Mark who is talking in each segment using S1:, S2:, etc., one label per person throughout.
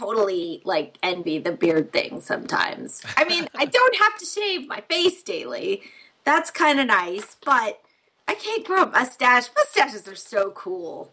S1: totally like envy the beard thing sometimes. I mean, I don't have to shave my face daily. That's kind of nice, but I can't grow a mustache. Mustaches are so cool.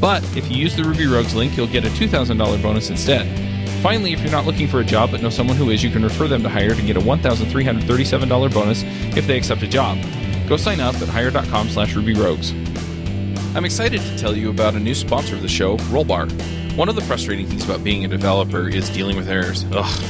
S2: But if you use the Ruby Rogues link, you'll get a $2,000 bonus instead. Finally, if you're not looking for a job but know someone who is, you can refer them to Hired and get a $1,337 bonus if they accept a job. Go sign up at hired.com slash rubyrogues. I'm excited to tell you about a new sponsor of the show, Rollbar. One of the frustrating things about being a developer is dealing with errors. Ugh.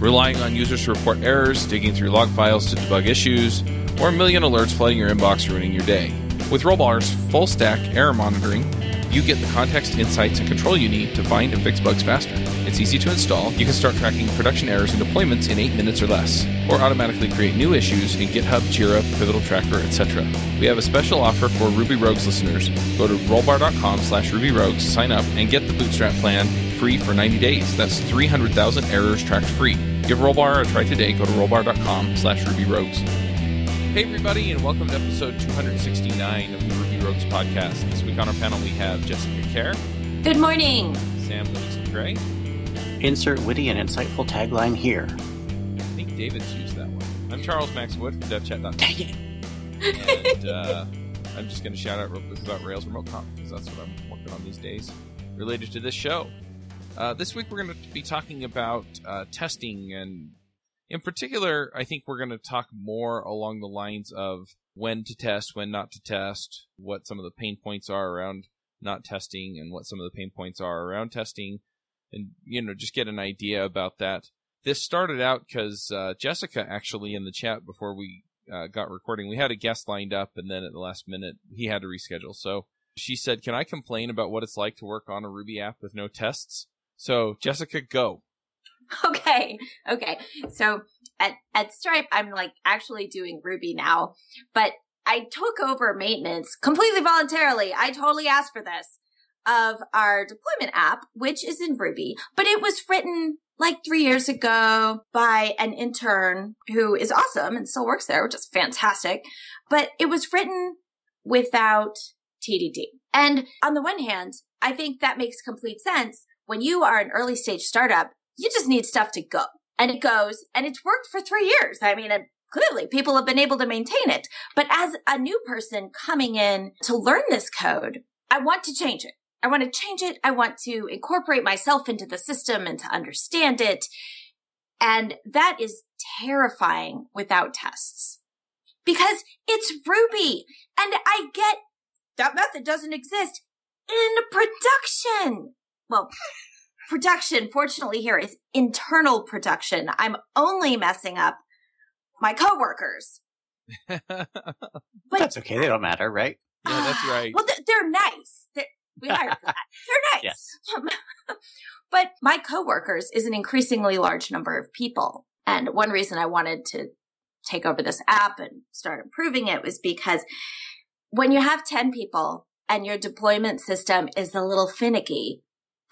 S2: Relying on users to report errors, digging through log files to debug issues, or a million alerts flooding your inbox ruining your day. With Rollbar's full stack error monitoring, you get the context, insights, and control you need to find and fix bugs faster. It's easy to install. You can start tracking production errors and deployments in 8 minutes or less, or automatically create new issues in GitHub, Jira, Pivotal Tracker, etc. We have a special offer for Ruby Rogues listeners. Go to rollbar.com slash rubyrogues, sign up, and get the Bootstrap plan free for 90 days. That's 300,000 errors tracked free. Give Rollbar a try today. Go to rollbar.com slash rubyrogues. Hey, everybody, and welcome to episode 269 of the Ruby Rogues podcast. This week on our panel, we have Jessica Kerr,
S1: Good morning.
S2: Sam Livingston Gray.
S3: Insert witty and insightful tagline here.
S2: I think David's used that one. I'm Charles Max Wood from devchat.com.
S3: Dang it.
S2: And uh, I'm just going to shout out real quick about Rails Remote Conf because that's what I'm working on these days related to this show. Uh, this week, we're going to be talking about uh, testing and in particular, I think we're going to talk more along the lines of when to test, when not to test, what some of the pain points are around not testing, and what some of the pain points are around testing, and you know just get an idea about that. This started out because uh, Jessica actually in the chat before we uh, got recording, we had a guest lined up, and then at the last minute he had to reschedule. So she said, "Can I complain about what it's like to work on a Ruby app with no tests?" So Jessica, go.
S1: Okay. Okay. So at, at Stripe, I'm like actually doing Ruby now, but I took over maintenance completely voluntarily. I totally asked for this of our deployment app, which is in Ruby, but it was written like three years ago by an intern who is awesome and still works there, which is fantastic. But it was written without TDD. And on the one hand, I think that makes complete sense. When you are an early stage startup, you just need stuff to go. And it goes, and it's worked for three years. I mean, it, clearly people have been able to maintain it. But as a new person coming in to learn this code, I want to change it. I want to change it. I want to incorporate myself into the system and to understand it. And that is terrifying without tests because it's Ruby. And I get that method doesn't exist in production. Well, production, fortunately, here is internal production. I'm only messing up my coworkers.
S2: yeah,
S1: But
S3: That's okay. They don't matter, right?
S2: that's right.
S1: Well, they're, they're nice. They're, we hired for that. They're nice. but my coworkers is an increasingly large number of people. And one reason I wanted to take over this app and start improving it was because when you have 10 people and your deployment system is a little finicky,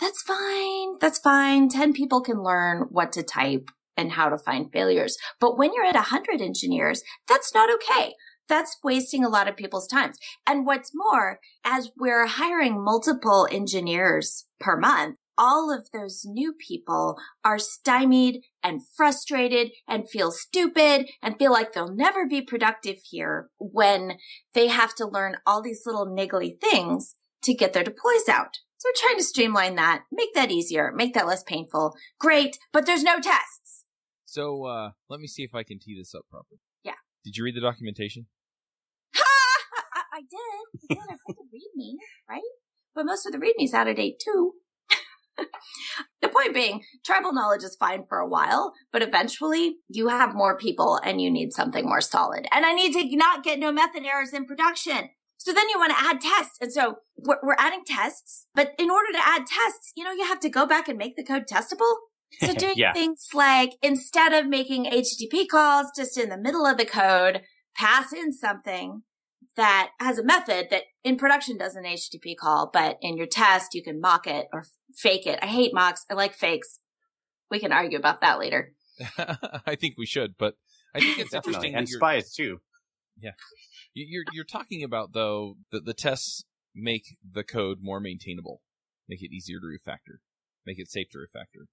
S1: that's fine. That's fine. 10 people can learn what to type and how to find failures. But when you're at 100 engineers, that's not okay. That's wasting a lot of people's time. And what's more, as we're hiring multiple engineers per month, all of those new people are stymied and frustrated and feel stupid and feel like they'll never be productive here when they have to learn all these little niggly things to get their deploys out. So we're trying to streamline that, make that easier, make that less painful. Great, but there's no tests.
S2: So uh, let me see if I can tee this up properly.
S1: Yeah.
S2: Did you read the documentation?
S1: I, I did. I did. I read the readme, right? But most of the readme's out of date too. the point being, tribal knowledge is fine for a while, but eventually you have more people and you need something more solid. And I need to not get no method errors in production. So then you want to add tests. And so we're, we're adding tests, but in order to add tests, you know, you have to go back and make the code testable. So doing
S3: Yeah.
S1: things like instead of making HTTP calls just in the middle of the code, pass in something that has a method that in production does an HTTP call, but in your test you can mock it or fake it. I hate mocks. I like fakes. We can argue about that later.
S2: I think we should, but I think it's interesting
S3: And spies too.
S2: You- you're you're talking about though that the tests make the code more maintainable, make it easier to refactor, make it safe to refactor.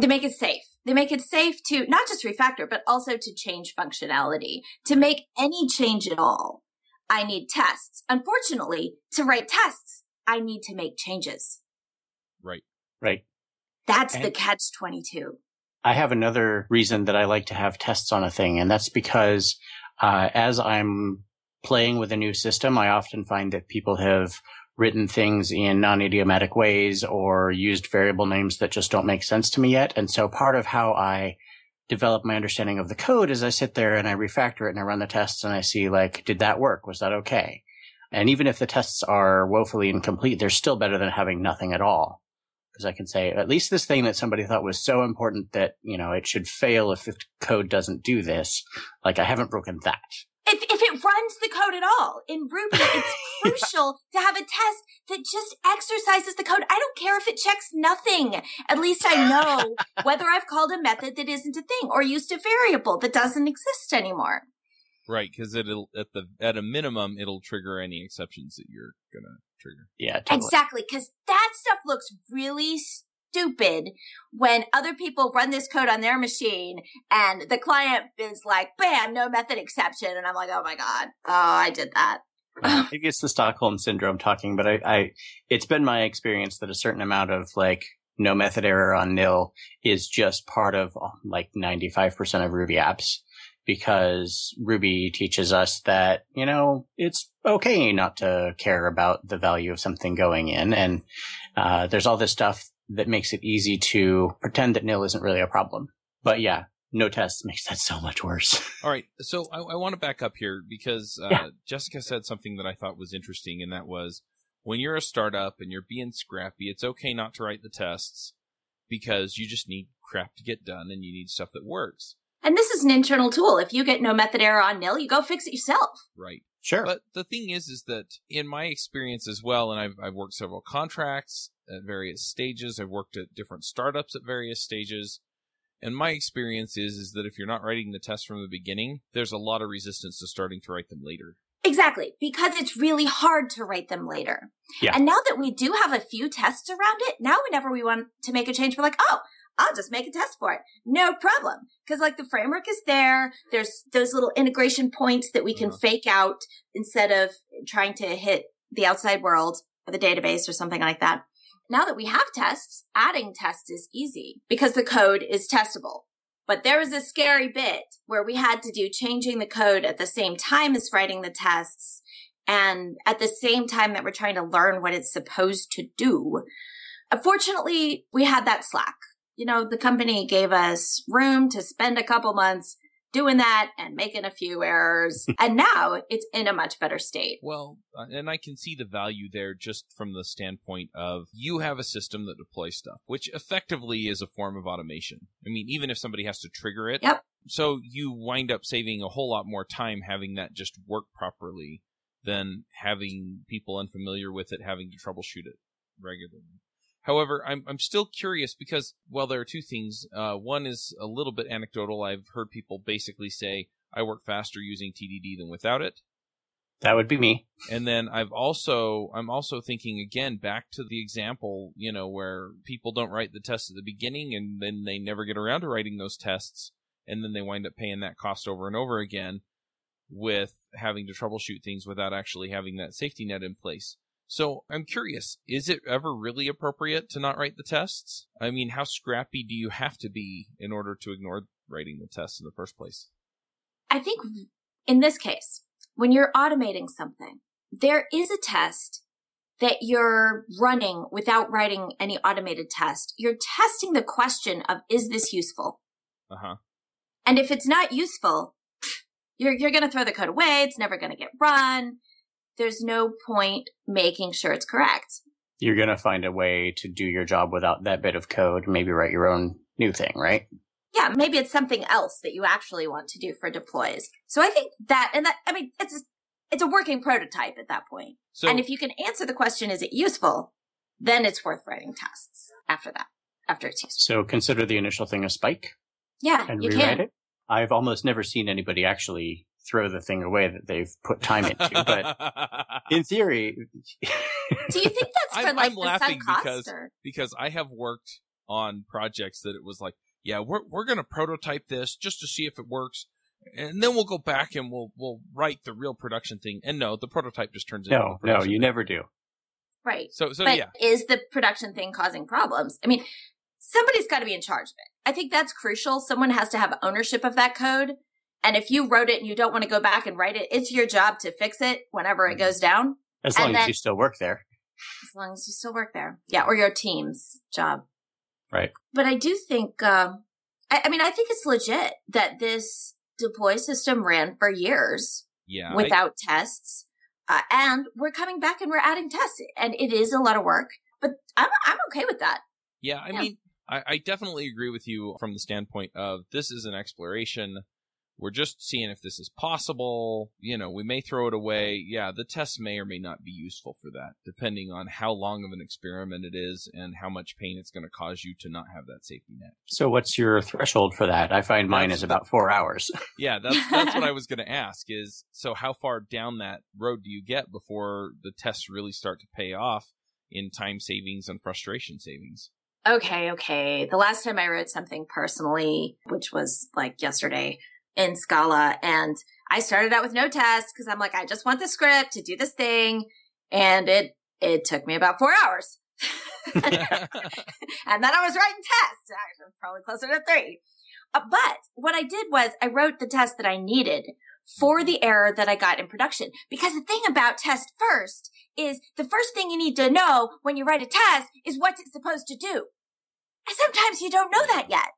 S1: They make it safe. They make it safe to not just refactor, but also to change functionality. To make any change at all, I need tests. Unfortunately, to write tests, I need to make changes.
S2: Right.
S3: Right.
S1: That's the catch 22.
S3: I have another reason that I like to have tests on a thing, and that's because uh, as I'm playing with a new system, I often find that people have written things in non-idiomatic ways or used variable names that just don't make sense to me yet. And so part of how I develop my understanding of the code is I sit there and I refactor it and I run the tests and I see like, did that work? Was that okay? And even if the tests are woefully incomplete, they're still better than having nothing at all because I can say at least this thing that somebody thought was so important that you know it should fail if the code doesn't do this. Like I haven't broken that.
S1: If, if it runs the code at all in Ruby, it's crucial to have a test that just exercises the code. I don't care if it checks nothing. At least I know whether I've called a method that isn't a thing or used a variable that doesn't exist anymore.
S2: Right, because it'll at the at a minimum it'll trigger any exceptions that you're gonna trigger.
S3: Yeah, totally.
S1: Exactly, because that stuff looks really stupid when other people run this code on their machine and the client is like, bam, no method exception. And I'm like, oh my God, oh, I did that.
S3: Maybe it's the Stockholm syndrome talking, but I, I, it's been my experience that a certain amount of like no method error on nil is just part of like 95% of Ruby apps because Ruby teaches us that, you know, it's okay not to care about the value of something going in. And, uh, there's all this stuff that makes it easy to pretend that nil isn't really a problem. But yeah, no tests makes that so much worse.
S2: All right, so I, I want to back up here because uh,
S3: Yeah.
S2: Jessica said something that I thought was interesting, and that was when you're a startup and you're being scrappy, it's okay not to write the tests because you just need crap to get done and you need stuff that works.
S1: And this is an internal tool. If you get no method error on nil, you go fix it yourself.
S2: Right.
S3: Sure.
S2: But the thing is, is that in my experience as well, and I've, I've worked several contracts at various stages. I've worked at different startups at various stages. And my experience is, is that if you're not writing the tests from the beginning, there's a lot of resistance to starting to write them later.
S1: Exactly, because it's really hard to write them later.
S3: Yeah.
S1: And now that we do have a few tests around it, now whenever we want to make a change, we're like, oh, I'll just make a test for it. No problem. Because like the framework is there. There's those little integration points that we can
S2: Uh-huh.
S1: fake out instead of trying to hit the outside world or the database or something like that. Now that we have tests, adding tests is easy because the code is testable. But there was a scary bit where we had to do changing the code at the same time as writing the tests and at the same time that we're trying to learn what it's supposed to do. Unfortunately, we had that slack. You know, the company gave us room to spend a couple months doing that and making a few errors. and now it's in a much better state.
S2: Well, uh, and I can see the value there just from the standpoint of you have a system that deploys stuff, which effectively is a form of automation. I mean, even if somebody has to trigger it.
S1: Yep.
S2: So you wind up saving a whole lot more time having that just work properly than having people unfamiliar with it having to troubleshoot it regularly. However, I'm I'm still curious because well, there are two things. Uh, one is a little bit anecdotal. I've heard people basically say I work faster using TDD than without it.
S3: that would be me.
S2: And then I've also I'm also thinking again back to the example, you know, where people don't write the tests at the beginning and then they never get around to writing those tests and then they wind up paying that cost over and over again with having to troubleshoot things without actually having that safety net in place. So I'm curious, is it ever really appropriate to not write the tests? I mean, how scrappy do you have to be in order to ignore writing the tests in the first place?
S1: I think in this case, when you're automating something, there is a test that you're running without writing any automated test. You're testing the question of, is this useful?
S2: Uh huh.
S1: And if it's not useful, you're, you're going to throw the code away. It's never going to get run. There's no point making sure it's correct.
S3: You're going to find a way to do your job without that bit of code, maybe write your own new thing, right?
S1: Yeah, maybe it's something else that you actually want to do for deploys. So I think that, and that, I mean, it's, it's a working prototype at that point.
S2: So,
S1: and if you can answer the question, is it useful? Then it's worth writing tests after that, after it's used.
S3: So consider the initial thing a spike
S1: Yeah,
S3: and
S1: you
S3: rewrite
S1: can.
S3: it. I've almost never seen anybody actually throw the thing away that they've put time into, but in theory,
S1: Do you think that's for
S2: I'm-
S1: like
S2: I'm
S1: the
S2: laughing
S1: sunk cost
S2: because-
S1: or?
S2: because I have worked on projects that it was like, yeah, we're we're gonna prototype this just to see if it works, and then we'll go back and we'll we'll write the real production thing. And no, the prototype just turns into
S3: no, no, you
S2: thing.
S3: never do.
S1: Right.
S2: So so
S1: but
S2: yeah,
S1: is the production thing causing problems? I mean, somebody's got to be in charge of it. I think that's crucial. Someone has to have ownership of that code. And if you wrote it and you don't want to go back and write it, it's your job to fix it whenever
S2: Mm-hmm.
S1: it goes down,
S3: As long as you still work there.
S1: as long as you still work there. Yeah, or your team's job.
S3: Right.
S1: But I do think, um, I, I mean, I think it's legit that this deploy system ran for years
S2: yeah. I-
S1: without tests. Uh, and we're coming back and we're adding tests. And it is a lot of work, but I'm, I'm okay with that.
S2: Yeah, I
S1: Yeah.
S2: mean, I, I definitely agree with you from the standpoint of this is an exploration. We're just seeing if this is possible. You know, we may throw it away. Yeah, the test may or may not be useful for that, depending on how long of an experiment it is and how much pain it's going to cause you to not have that safety net.
S3: So what's your threshold for that? I find mine
S2: That's-
S3: is about four hours.
S2: Yeah, that's that's what I was going to ask. Is so how far down that road do you get before the tests really start to pay off in time savings and frustration savings?
S1: Okay, okay. The last time I wrote something personally, which was like yesterday in Scala, and I started out with no test because I'm like, I just want the script to do this thing, and it it took me about four hours. and then I was writing tests. Actually, probably closer to three. Uh, but what I did was I wrote the test that I needed for the error that I got in production. Because the thing about test first is the first thing you need to know when you write a test is what it's supposed to do. And sometimes you don't know that yet.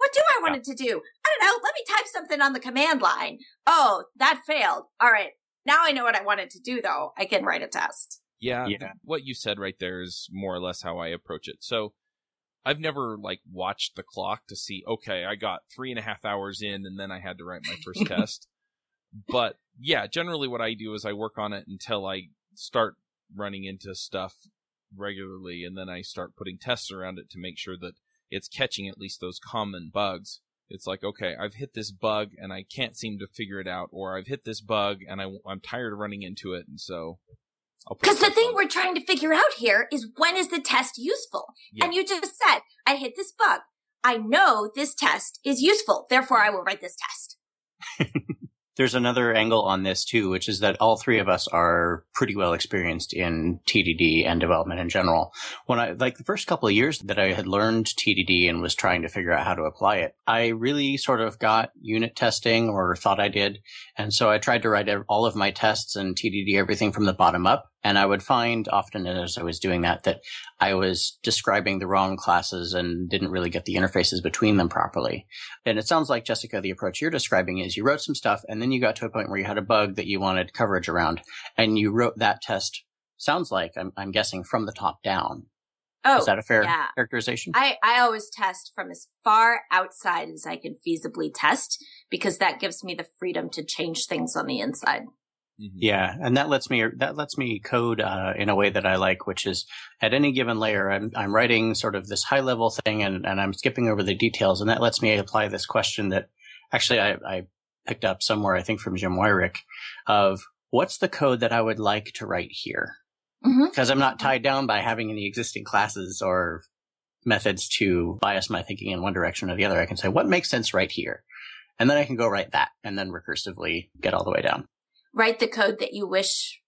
S1: What do I want it to do? I don't know. Let me type something on the command line. Oh, that failed. All right. Now I know what I wanted to do though. I can write a test.
S2: Yeah,
S3: Yeah.
S2: th- what you said right there is more or less how I approach it. So I've never like watched the clock to see, okay, I got three and a half hours in and then I had to write my first test. But yeah, generally what I do is I work on it until I start running into stuff regularly and then I start putting tests around it to make sure that it's catching at least those common bugs. It's like, okay, I've hit this bug and I can't seem to figure it out, or I've hit this bug and I, am tired of running into it, and so
S1: Because the thing
S2: on
S1: we're trying to figure out here is when is the test useful?
S2: Yeah.
S1: And you just said, I hit this bug. I know this test is useful. Therefore, I will write this test.
S3: There's another angle on this too, which is that all three of us are pretty well experienced in TDD and development in general. When I, like the first couple of years that I had learned TDD and was trying to figure out how to apply it, I really sort of got unit testing or thought I did. And so I tried to write all of my tests and TDD everything from the bottom up. And I would find often as I was doing that, that I was describing the wrong classes and didn't really get the interfaces between them properly. And it sounds like, Jessica, the approach you're describing is you wrote some stuff and then you got to a point where you had a bug that you wanted coverage around and you wrote that test, sounds like, I'm, I'm guessing, from the top down.
S1: Oh,
S3: is that a fair
S1: yeah.
S3: characterization?
S1: I, I always test from as far outside as I can feasibly test because that gives me the freedom to change things on the inside.
S2: Mhm.
S3: yeah, and that lets me that lets me code uh, in a way that I like, which is at any given layer, I'm I'm writing sort of this high level thing, and, and I'm skipping over the details, and that lets me apply this question that actually I, I picked up somewhere, I think from Jim Weirich, of what's the code that I would like to write here.
S1: hmm
S3: because I'm not tied down by having any existing classes or methods to bias my thinking in one direction or the other. I can say what makes sense right here. And then I can go write that and then recursively get all the way down.
S1: Write the code that you wish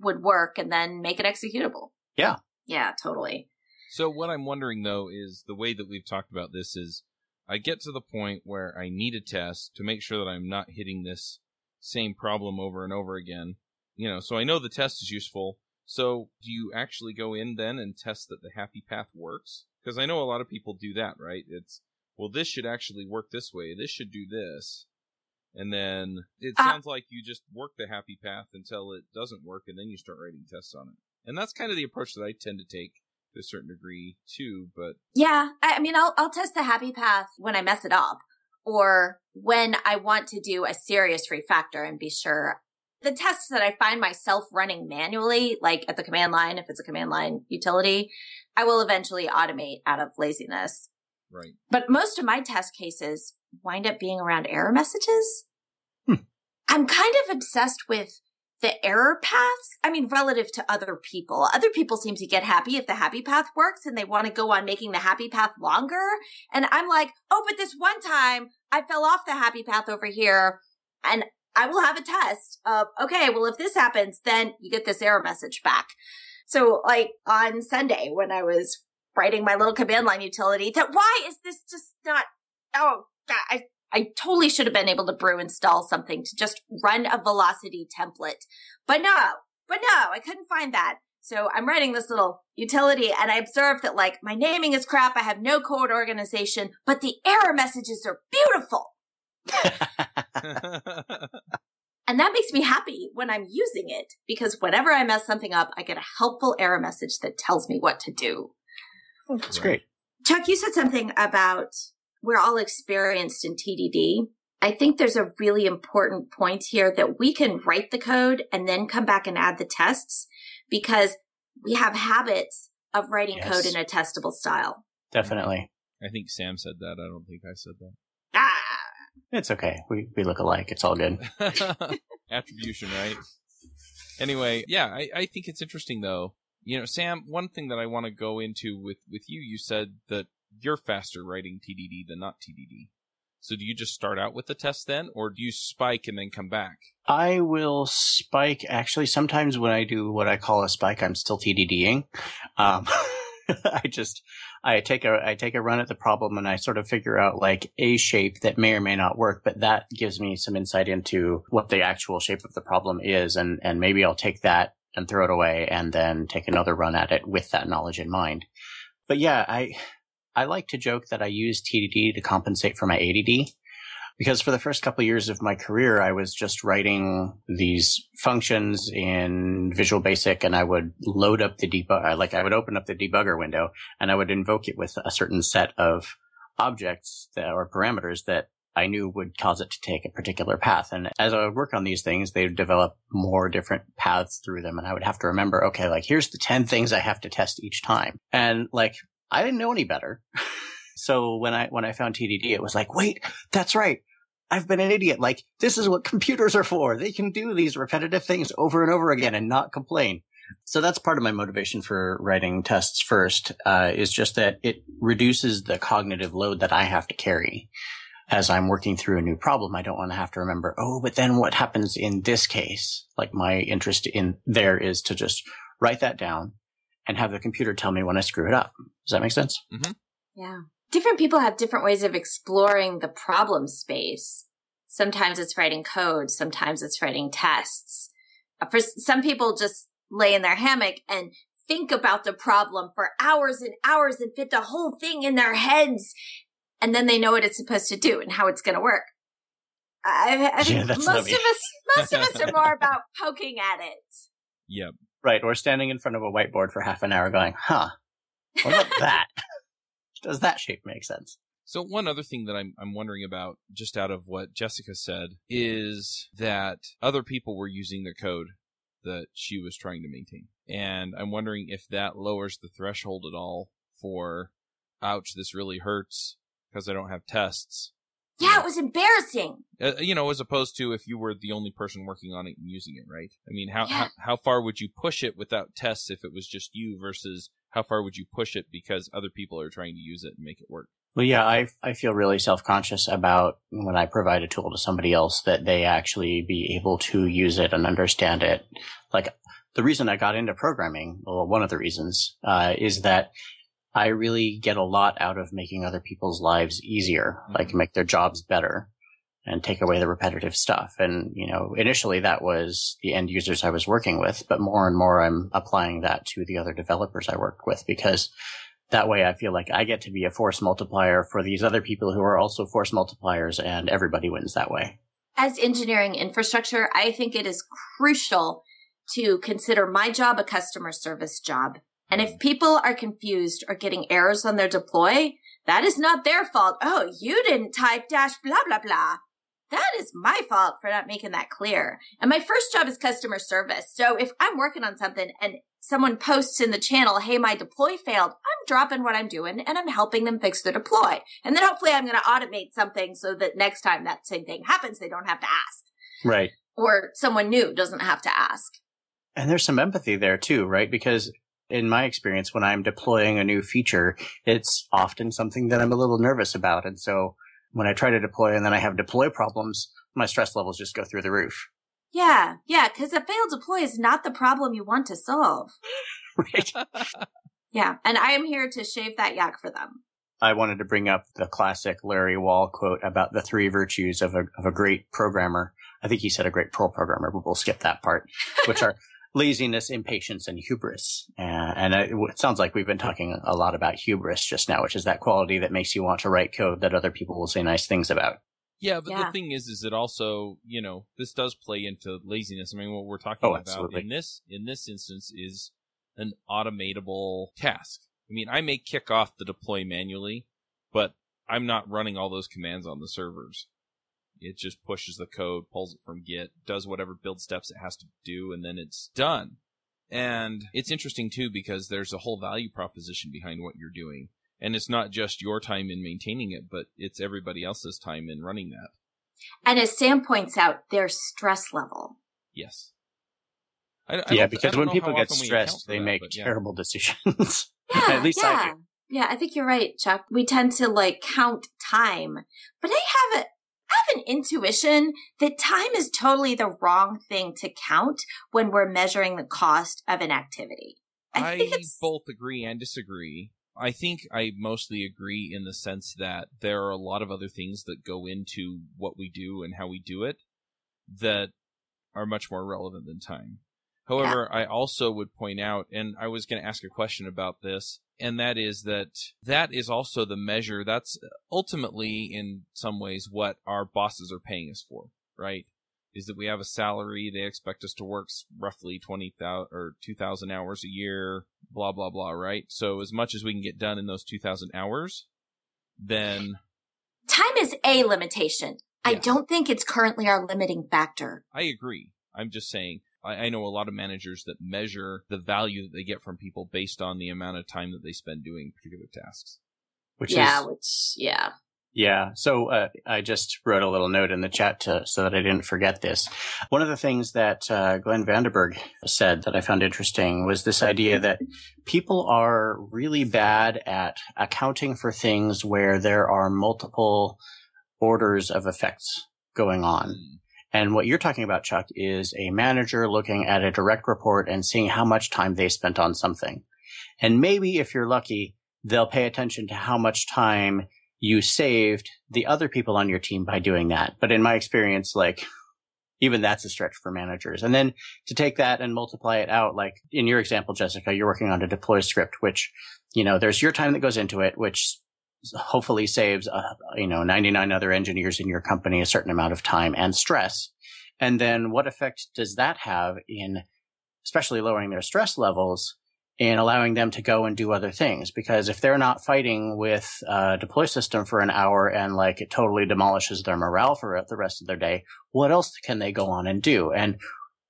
S1: would work and then make it executable.
S3: Yeah.
S1: Yeah, totally.
S2: So what I'm wondering though is the way that we've talked about this is I get to the point where I need a test to make sure that I'm not hitting this same problem over and over again. You know, so I know the test is useful. So, do you actually go in then and test that the happy path works? Because I know a lot of people do that, right? It's, well, this should actually work this way. This should do this. And then it
S1: Uh,
S2: sounds like you just work the happy path until it doesn't work, and then you start writing tests on it. And that's kind of the approach that I tend to take to a certain degree too. But
S1: Yeah, I I mean, I'll I'll test the happy path when I mess it up, or when I want to do a serious refactor and be sure. The tests that I find myself running manually, like at the command line, if it's a command line utility, I will eventually automate out of laziness.
S2: right,
S1: But most of my test cases wind up being around error messages.
S3: Hmm.
S1: I'm kind of obsessed with the error paths. I mean, relative to other people, other people seem to get happy if the happy path works and they want to go on making the happy path longer. And I'm like, oh, but this one time I fell off the happy path over here and I will have a test of, okay, well, if this happens, then you get this error message back. So like on Sunday when I was writing my little command line utility that why is this just not, oh, I, I totally should have been able to brew install something to just run a velocity template. But no, but no, I couldn't find that. So I'm writing this little utility and I observed that like my naming is crap. I have no code organization, but the error messages are beautiful. And that makes me happy when I'm using it because whenever I mess something up, I get a helpful error message that tells me what to do.
S3: That's great.
S1: Chuck, you said something about we're all experienced in TDD. I think there's a really important point here that we can write the code and then come back and add the tests because we have habits of writing
S3: Yes.
S1: code in a testable style.
S3: Definitely.
S2: I think Sam said that. I don't think I said that.
S1: Ah,
S3: It's okay. We we look alike. It's all good.
S2: Attribution, right? Anyway, yeah, I, I think it's interesting though. You know, Sam, one thing that I want to go into with, with you, you said that you're faster writing TDD than not TDD. So do you just start out with the test then, or do you spike and then come back?
S3: I will spike. Actually, sometimes when I do what I call a spike, I'm still TDDing. Um, I just I take a I take a run at the problem and I sort of figure out like a shape that may or may not work, but that gives me some insight into what the actual shape of the problem is, and and maybe I'll take that and throw it away, and then take another run at it with that knowledge in mind. But yeah, I I like to joke that I use TDD to compensate for my ADD because for the first couple of years of my career, I was just writing these functions in Visual Basic and I would load up the debug, like I would open up the debugger window and I would invoke it with a certain set of objects that, or parameters that I knew would cause it to take a particular path. And as I would work on these things, they would develop more different paths through them. And I would have to remember, okay, like here's the 10 things I have to test each time. And like, I didn't know any better. so when I, when I found TDD, it was like, wait, that's right. I've been an idiot. Like, this is what computers are for. They can do these repetitive things over and over again and not complain. So that's part of my motivation for writing tests first, uh, is just that it reduces the cognitive load that I have to carry. As I'm working through a new problem, I don't want to have to remember, oh, but then what happens in this case? Like my interest in there is to just write that down and have the computer tell me when I screw it up. Does that make sense?
S1: Yeah. Different people have different ways of exploring the problem space. Sometimes it's writing code, sometimes it's writing tests. Uh, For some people, just lay in their hammock and think about the problem for hours and hours and fit the whole thing in their heads. And then they know what it's supposed to do and how it's going to work. I, I think
S3: Yeah, that's
S1: most
S3: lovely.
S1: of us, most of us are more about poking at it.
S2: Yep.
S3: Right. Or standing in front of a whiteboard for half an hour going, huh, what about that? Does that shape make sense?
S2: So one other thing that I'm I'm wondering about, just out of what Jessica said, is that other people were using the code that she was trying to maintain, and I'm wondering if that lowers the threshold at all for, ouch, this really hurts because I don't have tests.
S1: Yeah, it was embarrassing.
S2: Uh, you know, as opposed to if you were the only person working on it and using it, right? I mean, how,
S1: Yeah.
S2: how how far would you push it without tests if it was just you versus how far would you push it because other people are trying to use it and make it work?
S3: Well, yeah, I, I feel really self conscious about when I provide a tool to somebody else that they actually be able to use it and understand it. Like the reason I got into programming, well, one of the reasons, uh, is that I really get a lot out of making other people's lives easier, mm-hmm. like make their jobs better. and take away the repetitive stuff. And, you know, initially that was the end users I was working with, but more and more I'm applying that to the other developers I work with because that way I feel like I get to be a force multiplier for these other people who are also force multipliers and everybody wins that way.
S1: As engineering infrastructure, I think it is crucial to consider my job a customer service job. And if people are confused or getting errors on their deploy, that is not their fault. Oh, you didn't type dash blah, blah, blah. That is my fault for not making that clear. And my first job is customer service. So if I'm working on something and someone posts in the channel, Hey, my deploy failed, I'm dropping what I'm doing and I'm helping them fix their deploy. And then hopefully I'm going to automate something so that next time that same thing happens, they don't have to ask.
S3: Right.
S1: Or someone new doesn't have to ask.
S3: And there's some empathy there too, right? Because in my experience, when I'm deploying a new feature, it's often something that I'm a little nervous about. And so when I try to deploy and then I have deploy problems, my stress levels just go through the roof.
S1: Yeah, yeah, because a failed deploy is not the problem you want to solve.
S3: right.
S1: yeah, and I am here to shave that yak for them.
S3: I wanted to bring up the classic Larry Wall quote about the three virtues of a, of a great programmer. I think he said a great Perl programmer, but we'll skip that part, which are laziness, impatience, and hubris. Uh, and it, it, sounds like we've been talking a lot about hubris just now, which is that quality that makes you want to write code that other people will say nice things about.
S2: Yeah, but yeah. the thing is, is it also, you know, this does play into laziness. I mean, what we're talking oh, about in this, in this instance is an automatable task. I mean, I may kick off the deploy manually, but I'm not running all those commands on the servers. It just pushes the code, pulls it from Git, does whatever build steps it has to do, and then it's done. And it's interesting too because there's a whole value proposition behind what you're doing. And it's not just your time in maintaining it, but it's everybody else's time in running that.
S1: And as Sam points out, their stress level.
S2: Yes.
S3: I, I yeah, because when people get stressed, they that, make yeah. terrible decisions.
S1: Yeah, At least yeah. I do. Yeah, I think you're right, Chuck. We tend to like count time, but I have a have an intuition that time is totally the wrong thing to count when we're measuring the cost of an activity.
S2: I, I both agree and disagree. I think I mostly agree in the sense that there are a lot of other things that go into what we do and how we do it that are much more relevant than time. However, yeah. I also would point out, and I was going to ask a question about this, and that is that that is also the measure. That's ultimately, in some ways, what our bosses are paying us for, right? Is that we have a salary, they expect us to work roughly 20,000 or 2,000 hours a year, blah, blah, blah, right? So as much as we can get done in those 2,000 hours, then.
S1: Time is a limitation. Yes. I don't think it's currently our limiting factor.
S2: I agree. I'm just saying I, I know a lot of managers that measure the value that they get from people based on the amount of time that they spend doing particular tasks.
S1: Which yeah, is, which yeah.
S3: Yeah. So uh, I just wrote a little note in the chat to, so that I didn't forget this. One of the things that uh, Glenn Vanderburg said that I found interesting was this idea that people are really bad at accounting for things where there are multiple orders of effects going on. And what you're talking about, Chuck, is a manager looking at a direct report and seeing how much time they spent on something. And maybe if you're lucky, they'll pay attention to how much time you saved the other people on your team by doing that. But in my experience, like even that's a stretch for managers. And then to take that and multiply it out, like in your example, Jessica, you're working on a deploy script, which, you know, there's your time that goes into it, which hopefully saves, uh, you know, 99 other engineers in your company a certain amount of time and stress. And then what effect does that have in especially lowering their stress levels and allowing them to go and do other things? Because if they're not fighting with a deploy system for an hour and like it totally demolishes their morale for the rest of their day, what else can they go on and do? And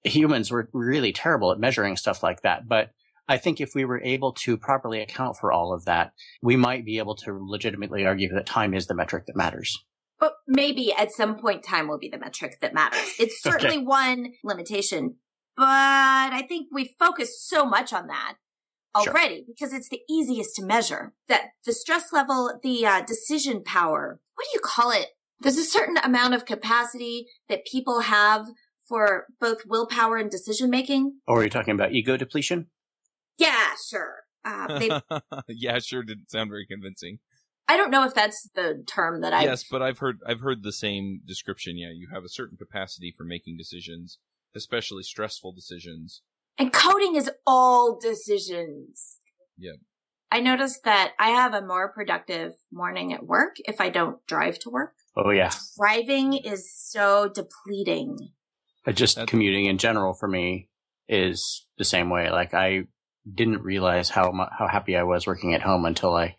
S3: humans were really terrible at measuring stuff like that. But I think if we were able to properly account for all of that, we might be able to legitimately argue that time is the metric that matters.
S1: But maybe at some point time will be the metric that matters. It's certainly okay. one limitation, but I think we focus so much on that already sure. because it's the easiest to measure that the stress level, the uh, decision power, what do you call it? There's a certain amount of capacity that people have for both willpower and decision making.
S3: Or are you talking about ego depletion?
S1: Yeah, sure.
S2: Uh, yeah, sure didn't sound very convincing.
S1: I don't know if that's the term that I.
S2: Yes, but I've heard I've heard the same description. Yeah, you have a certain capacity for making decisions, especially stressful decisions.
S1: And coding is all decisions.
S2: Yeah.
S1: I noticed that I have a more productive morning at work if I don't drive to work.
S3: Oh yeah.
S1: Driving is so depleting.
S3: But just commuting in general for me is the same way. Like I didn't realize how how happy I was working at home until I,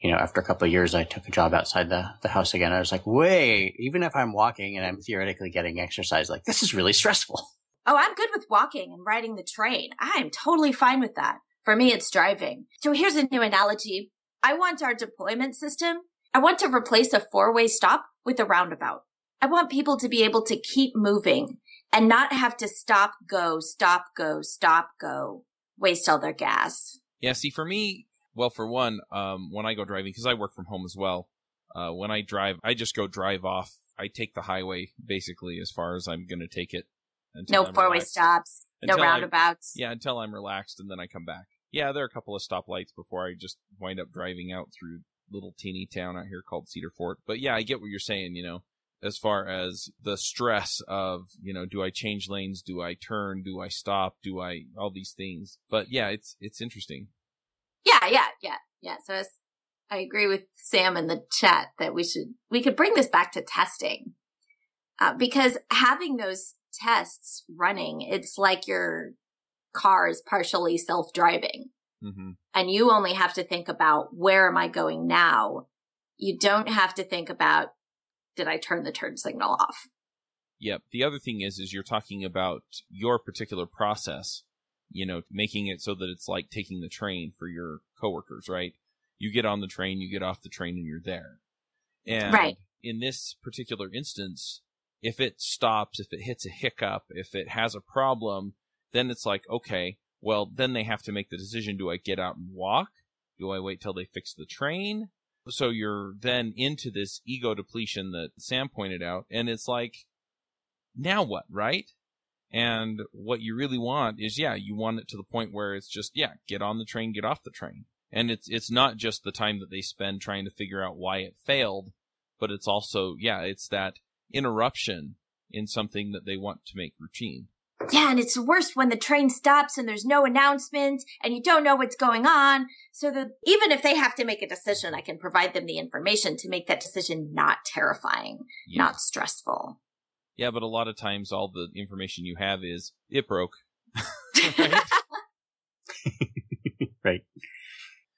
S3: you know, after a couple of years, I took a job outside the the house again. I was like, wait, even if I'm walking and I'm theoretically getting exercise, like this is really stressful.
S1: Oh, I'm good with walking and riding the train. I am totally fine with that. For me, it's driving. So here's a new analogy. I want our deployment system. I want to replace a four way stop with a roundabout. I want people to be able to keep moving and not have to stop, go, stop, go, stop, go, waste all their gas.
S2: Yeah, see, for me, well, for one, um, when I go driving, because I work from home as well, uh, when I drive, I just go drive off. I take the highway basically as far as I'm going to take it. until
S1: No four way stops,
S2: Until
S1: no
S2: I-
S1: roundabouts.
S2: Yeah, until I'm relaxed and then I come back. Yeah, there are a couple of stoplights before I just wind up driving out through little teeny town out here called Cedar Fort. But yeah, I get what you're saying, you know, as far as the stress of, you know, do I change lanes? Do I turn? Do I stop? Do I all these things? But yeah, it's it's interesting.
S1: Yeah, yeah, yeah, yeah. So as I agree with Sam in the chat that we should we could bring this back to testing uh, because having those tests running, it's like your car is partially self driving,
S2: hmm
S1: and you only have to think about where am I going now. You don't have to think about did I turn the turn signal off.
S2: Yep. The other thing is, is you're talking about your particular process, you know, making it so that it's like taking the train for your coworkers, right? You get on the train, you get off the train, and you're there. And
S1: Right.
S2: in this particular instance, if it stops, if it hits a hiccup, if it has a problem, then it's like, okay, well, then they have to make the decision. Do I get out and walk? Do I wait till they fix the train? So you're then into this ego depletion that Sam pointed out. And it's like, now what, right? And what you really want is, yeah, you want it to the point where it's just, yeah, get on the train, get off the train. And it's, it's not just the time that they spend trying to figure out why it failed, but it's also, yeah, it's that interruption in something that they want to make routine.
S1: Yeah, and it's worse when the train stops and there's no announcement and you don't know what's going on. So that even if they have to make a decision, I can provide them the information to make that decision not terrifying,
S2: Yeah.
S1: not stressful.
S2: Yeah, but a lot of times all the information you have is, it broke. Right?
S3: right.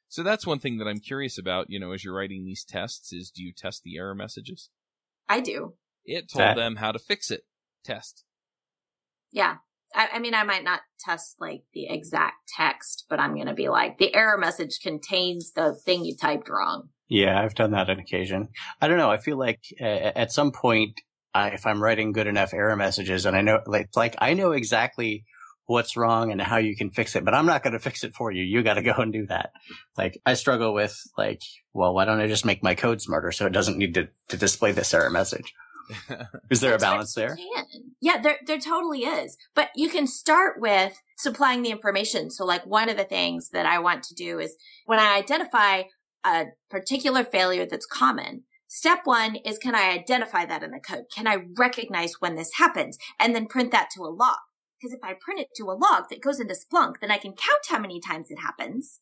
S2: So that's one thing that I'm curious about, you know, as you're writing these tests is do you test the error messages?
S1: I do.
S2: It told
S3: That-
S2: them how to fix it. Test.
S1: Yeah. I, I mean, I might not test like the exact text, but I'm going to be like, the error message contains the thing you typed wrong.
S3: Yeah, I've done that on occasion. I don't know. I feel like uh, at some point, I, if I'm writing good enough error messages, and I know, like, like I know exactly what's wrong and how you can fix it, but I'm not going to fix it for you. You got to go and do that. Like, I struggle with like, well, why don't I just make my code smarter so it doesn't need to, to display this error message? Is there a balance there?
S1: Yeah, there there totally is. But you can start with supplying the information. So like one of the things that I want to do is when I identify a particular failure that's common, step 1 is can I identify that in the code? Can I recognize when this happens and then print that to a log? Because if I print it to a log that goes into Splunk, then I can count how many times it happens.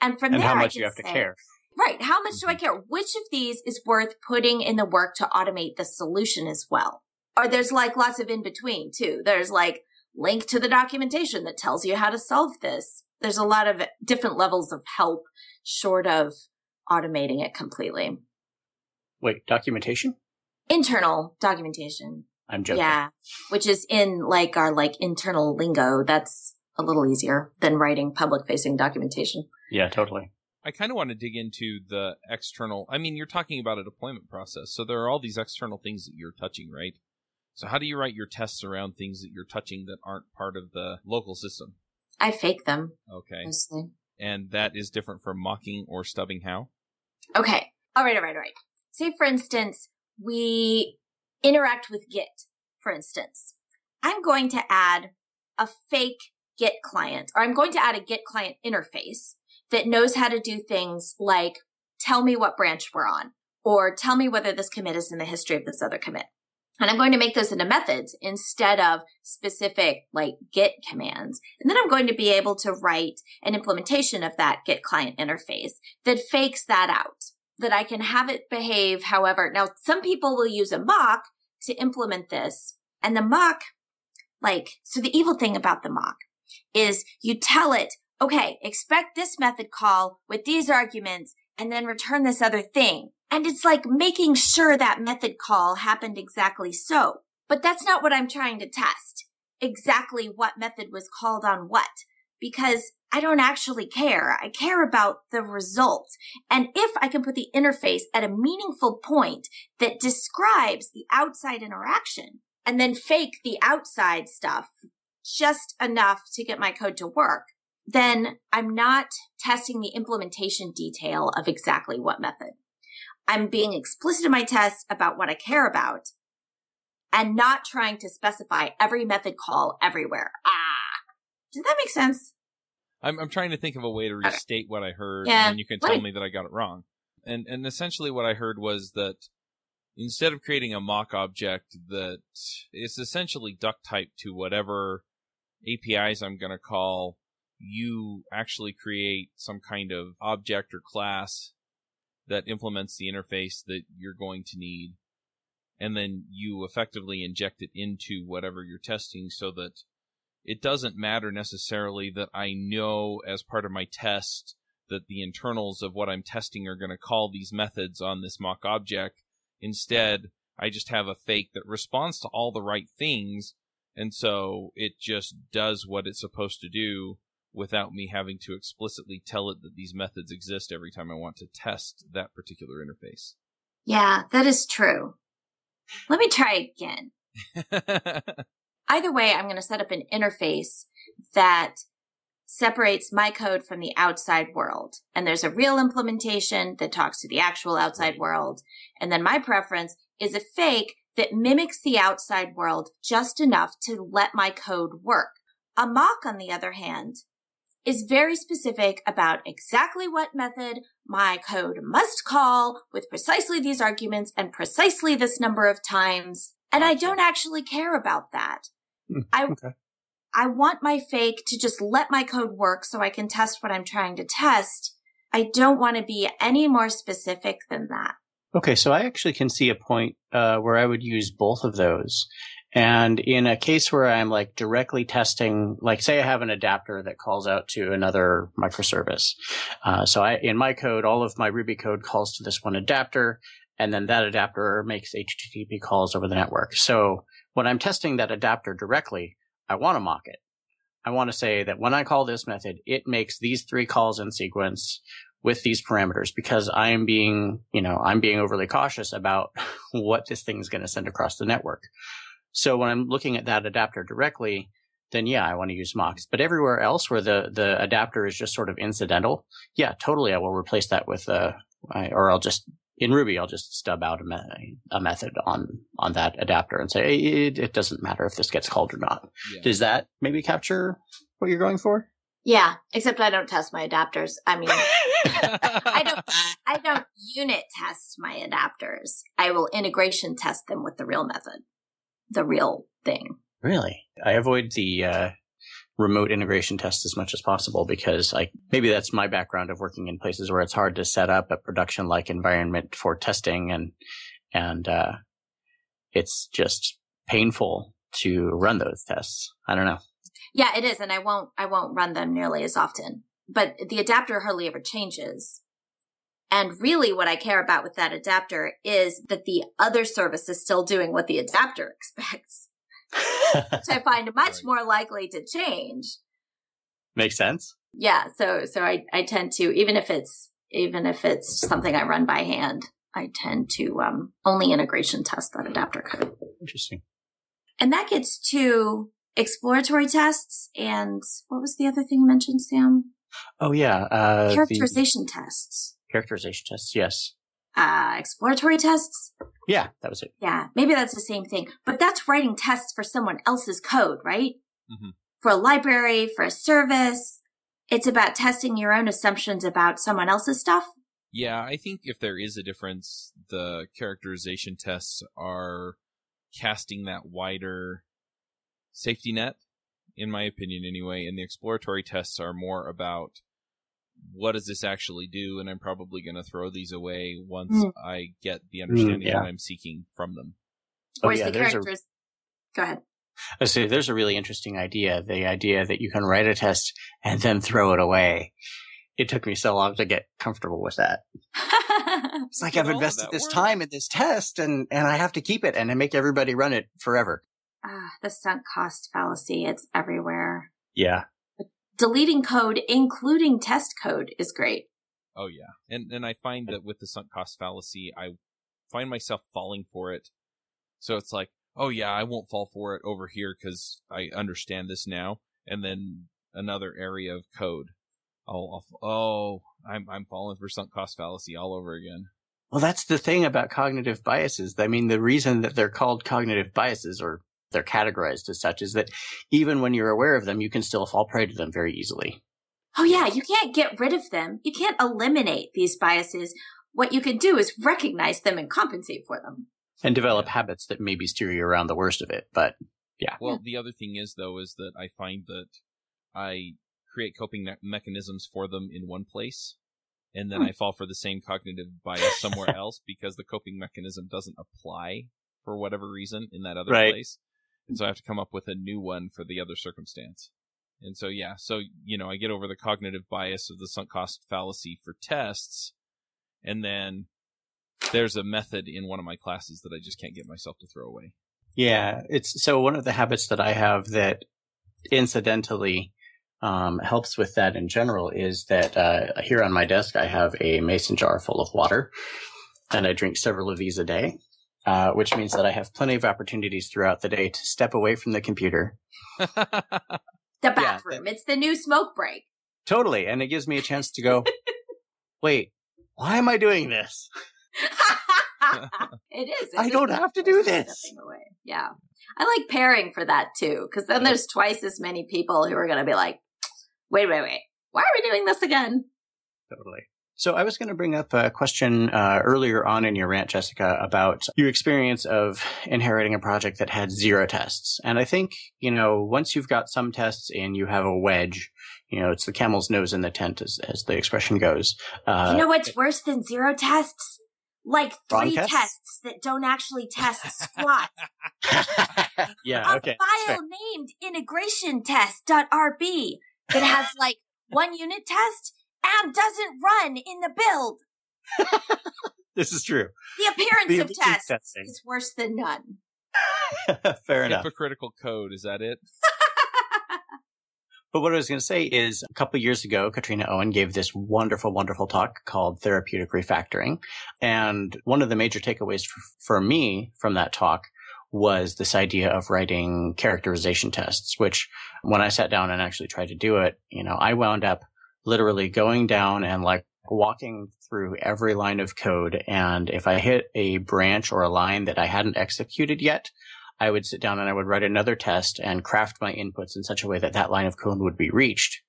S1: And from
S3: And
S1: there
S3: how
S1: I can
S3: you have to
S1: say-
S3: care.
S1: Right. How much do I mm-hmm. care? Which of these is worth putting in the work to automate the solution as well? Or there's like lots of in between too. There's like link to the documentation that tells you how to solve this. There's a lot of different levels of help short of automating it completely.
S3: Wait, documentation?
S1: Internal documentation.
S3: I'm joking.
S1: Yeah. Which is in like our like internal lingo. That's a little easier than writing public facing documentation.
S3: Yeah, totally.
S2: I kind of want to dig into the external. I mean, you're talking about a deployment process, so there are all these external things that you're touching, right? So how do you write your tests around things that you're touching that aren't part of the local system?
S1: I fake them
S2: Okay,
S1: mostly.
S2: and that is different from mocking or stubbing how?
S1: Okay. All right, all right, all right. Say, for instance, we interact with Git, for instance. I'm going to add a fake Git client, or I'm going to add a Git client interface that knows how to do things like tell me what branch we're on, or tell me whether this commit is in the history of this other commit. And I'm going to make those into methods instead of specific like Git commands. And then I'm going to be able to write an implementation of that Git client interface that fakes that out, that I can have it behave however. Now, some people will use a mock to implement this and the mock, like, so the evil thing about the mock is you tell it, okay, expect this method call with these arguments and then return this other thing. And it's like making sure that method call happened exactly so. But that's not what I'm trying to test. Exactly what method was called on what. Because I don't actually care. I care about the result. And if I can put the interface at a meaningful point that describes the outside interaction and then fake the outside stuff just enough to get my code to work, then I'm not testing the implementation detail of exactly what method. I'm being explicit in my test about what I care about and not trying to specify every method call everywhere. Ah, does that make sense?
S2: I'm, I'm trying to think of a way to restate what I heard, yeah. and you can tell me that I got it wrong. And and essentially, what I heard was that instead of creating a mock object that is essentially duck typed to whatever APIs I'm going to call, you actually create some kind of object or class that implements the interface that you're going to need. And then you effectively inject it into whatever you're testing so that it doesn't matter necessarily that I know as part of my test that the internals of what I'm testing are going to call these methods on this mock object. Instead, I just have a fake that responds to all the right things. And so it just does what it's supposed to do without me having to explicitly tell it that these methods exist every time I want to test that particular interface.
S1: Yeah, that is true. Let me try again. Either way, I'm going to set up an interface that separates my code from the outside world. And there's a real implementation that talks to the actual outside world. And then my preference is a fake that mimics the outside world just enough to let my code work. A mock, on the other hand, is very specific about exactly what method my code must call with precisely these arguments and precisely this number of times. And I don't actually care about that. Hmm, I, okay. I want my fake to just let my code work so I can test what I'm trying to test. I don't want to be any more specific than that.
S3: Okay, so I actually can see a point uh, where I would use both of those. And in a case where I'm like directly testing, like say I have an adapter that calls out to another microservice. Uh, so I, in my code, all of my Ruby code calls to this one adapter, and then that adapter makes HTTP calls over the network. So when I'm testing that adapter directly, I want to mock it. I want to say that when I call this method, it makes these three calls in sequence with these parameters because I am being, you know, I'm being overly cautious about what this thing is going to send across the network. So when I'm looking at that adapter directly, then yeah, I want to use mocks. But everywhere else where the, the adapter is just sort of incidental, yeah, totally. I will replace that with, uh, or I'll just, in Ruby, I'll just stub out a, me- a method on, on that adapter and say, it, it, doesn't matter if this gets called or not. Yeah. Does that maybe capture what you're going for?
S1: Yeah, except I don't test my adapters. I mean, I don't, I don't unit test my adapters. I will integration test them with the real method the real thing.
S3: Really? I avoid the uh, remote integration test as much as possible because I maybe that's my background of working in places where it's hard to set up a production like environment for testing and and uh, it's just painful to run those tests. I don't know.
S1: Yeah, it is, and I won't I won't run them nearly as often. But the adapter hardly ever changes. And really what I care about with that adapter is that the other service is still doing what the adapter expects. which I find much more likely to change.
S3: Makes sense.
S1: Yeah. So, so I, I tend to, even if it's, even if it's something I run by hand, I tend to, um, only integration test that adapter code.
S3: Interesting.
S1: And that gets to exploratory tests and what was the other thing you mentioned, Sam?
S3: Oh yeah. Uh,
S1: characterization the... tests.
S3: Characterization tests, yes.
S1: Uh, exploratory tests?
S3: Yeah, that was it.
S1: Yeah, maybe that's the same thing. But that's writing tests for someone else's code, right? Mm-hmm. For a library, for a service. It's about testing your own assumptions about someone else's stuff.
S2: Yeah, I think if there is a difference, the characterization tests are casting that wider safety net, in my opinion, anyway, and the exploratory tests are more about what does this actually do, and I'm probably going to throw these away once mm. I get the understanding mm, yeah. that I'm seeking from them.
S1: Whereas oh, yeah, the characters. A... Go ahead.
S3: I say there's a really interesting idea. The idea that you can write a test and then throw it away. It took me so long to get comfortable with that. it's like I've invested this work. time in this test and, and I have to keep it and I make everybody run it forever.
S1: Ah, the sunk cost fallacy. It's everywhere.
S3: Yeah.
S1: Deleting code, including test code, is great.
S2: Oh yeah. And and I find that with the sunk cost fallacy, I find myself falling for it. So it's like, oh yeah, I won't fall for it over here because I understand this now. And then another area of code, I'll, I'll oh, I'm I'm falling for sunk cost fallacy all over again.
S3: Well, that's the thing about cognitive biases. I mean, the reason that they're called cognitive biases or they're categorized as such is that even when you're aware of them, you can still fall prey to them very easily.
S1: Oh yeah, you can't get rid of them. You can't eliminate these biases. What you can do is recognize them and compensate for them
S3: and develop habits that maybe steer you around the worst of it. But yeah.
S2: Well, the other thing is though is that I find that I create coping me- mechanisms for them in one place, and then hmm. I fall for the same cognitive bias somewhere else because the coping mechanism doesn't apply for whatever reason in that other right. place, and so I have to come up with a new one for the other circumstance. And so yeah, so you know I get over the cognitive bias of the sunk cost fallacy for tests, and then there's a method in one of my classes that I just can't get myself to throw away.
S3: Yeah, it's so one of the habits that I have that incidentally um, helps with that in general is that uh, here on my desk I have a mason jar full of water, and I drink several of these a day, uh, which means that I have plenty of opportunities throughout the day to step away from the computer.
S1: the bathroom. Yeah, it's the new smoke break.
S3: Totally, and it gives me a chance to go. Wait, why am I doing this?
S1: it is.
S3: I don't have to do this.
S1: Yeah. I like pairing for that too, because then there's twice as many people who are going to be like, wait, wait, wait. Why are we doing this again?
S3: Totally. So I was going to bring up a question uh, earlier on in your rant, Jessica, about your experience of inheriting a project that had zero tests. And I think, you know, once you've got some tests and you have a wedge, you know, it's the camel's nose in the tent, as, as the expression goes.
S1: Uh, you know what's worse than zero tests? like three tests? tests? that don't actually test squat.
S3: yeah,
S1: a
S3: okay.
S1: file named integration test.rb that has like one unit test and doesn't run in the build.
S3: this is true.
S1: The appearance the of tests testing. is worse than none.
S3: Fair enough.
S2: Hypocritical code, is that it?
S3: But what I was going to say is a couple years ago, Katrina Owen gave this wonderful, wonderful talk called therapeutic refactoring. And one of the major takeaways for, for me from that talk was this idea of writing characterization tests, which when I sat down and actually tried to do it, you know, I wound up literally going down and like walking through every line of code. And if I hit a branch or a line that I hadn't executed yet, I would sit down and I would write another test and craft my inputs in such a way that that line of code would be reached.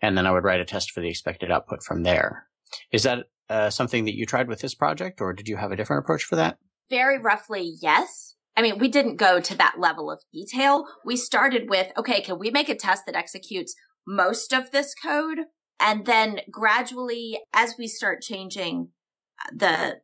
S3: And then I would write a test for the expected output from there. Is that uh, something that you tried with this project or did you have a different approach for that?
S1: Very roughly, yes. I mean, we didn't go to that level of detail. We started with, okay, can we make a test that executes most of this code? And then gradually, as we start changing uh, the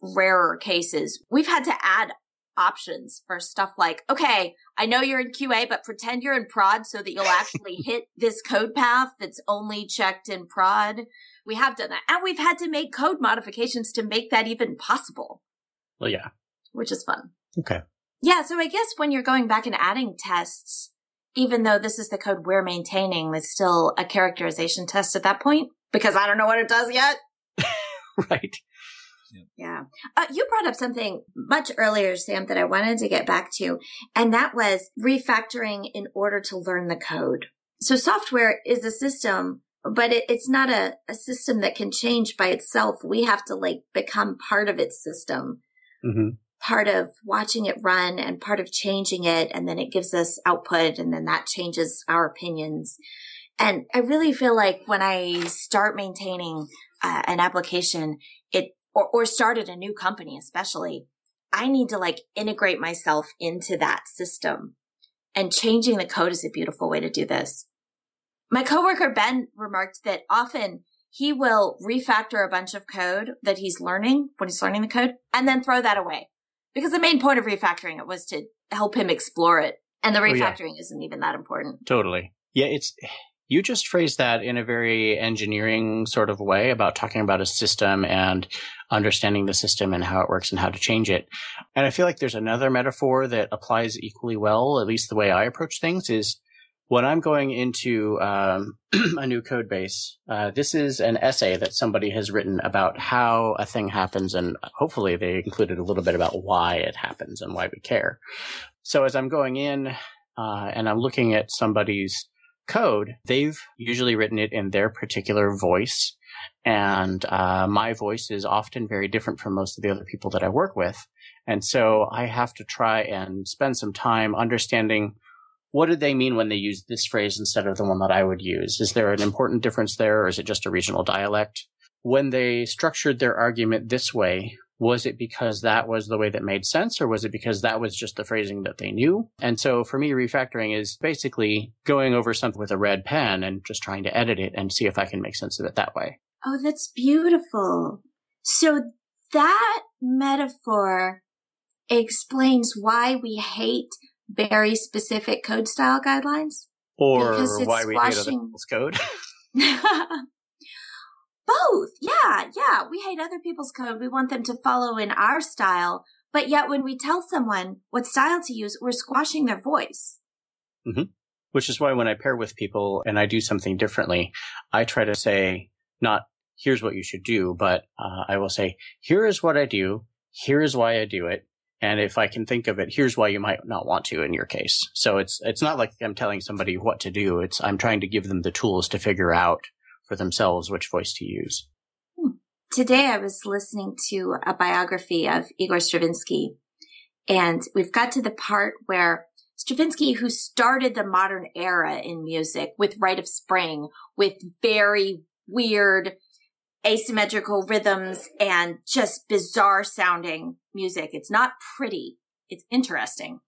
S1: rarer cases, we've had to add options for stuff like, okay, I know you're in QA, but pretend you're in prod so that you'll actually hit this code path that's only checked in prod. We have done that. And we've had to make code modifications to make that even possible.
S3: Well, yeah.
S1: Which is fun.
S3: Okay.
S1: Yeah. So I guess when you're going back and adding tests, even though this is the code we're maintaining, it's still a characterization test at that point because I don't know what it does yet.
S3: right.
S1: Yeah. Uh, you brought up something much earlier, Sam, that I wanted to get back to, and that was refactoring in order to learn the code. So software is a system, but it, it's not a, a system that can change by itself. We have to like become part of its system. Mm-hmm. Part of watching it run and part of changing it. And then it gives us output and then that changes our opinions. And I really feel like when I start maintaining uh, an application, it or, or started a new company, especially, I need to like integrate myself into that system. And changing the code is a beautiful way to do this. My coworker Ben remarked that often he will refactor a bunch of code that he's learning when he's learning the code and then throw that away. Because the main point of refactoring it was to help him explore it. And the refactoring oh, yeah. isn't even that important.
S3: Totally. Yeah, it's you just phrased that in a very engineering sort of way about talking about a system and understanding the system and how it works and how to change it. And I feel like there's another metaphor that applies equally well, at least the way I approach things is when I'm going into um, a new code base, uh, this is an essay that somebody has written about how a thing happens, and hopefully they included a little bit about why it happens and why we care. So as I'm going in uh, and I'm looking at somebody's code, they've usually written it in their particular voice. And uh, my voice is often very different from most of the other people that I work with. And so I have to try and spend some time understanding what did they mean when they used this phrase instead of the one that I would use? Is there an important difference there, or is it just a regional dialect? When they structured their argument this way, was it because that was the way that made sense or was it because that was just the phrasing that they knew? And so for me, refactoring is basically going over something with a red pen and just trying to edit it and see if I can make sense of it that way.
S1: Oh, that's beautiful. So that metaphor explains why we hate very specific code style guidelines.
S3: Or why we hate other people's code.
S1: Both. Yeah. Yeah. We hate other people's code. We want them to follow in our style. But yet when we tell someone what style to use, we're squashing their voice.
S3: Mm-hmm. Which is why when I pair with people and I do something differently, I try to say, not here's what you should do, but uh, I will say, here is what I do. Here is why I do it. And if I can think of it, here's why you might not want to in your case. So it's, it's not like I'm telling somebody what to do. It's, I'm trying to give them the tools to figure out for themselves which voice to use.
S1: Hmm. Today I was listening to a biography of Igor Stravinsky and we've got to the part where Stravinsky, who started the modern era in music with Rite of Spring, with very weird asymmetrical rhythms and just bizarre sounding music. It's not pretty. It's interesting.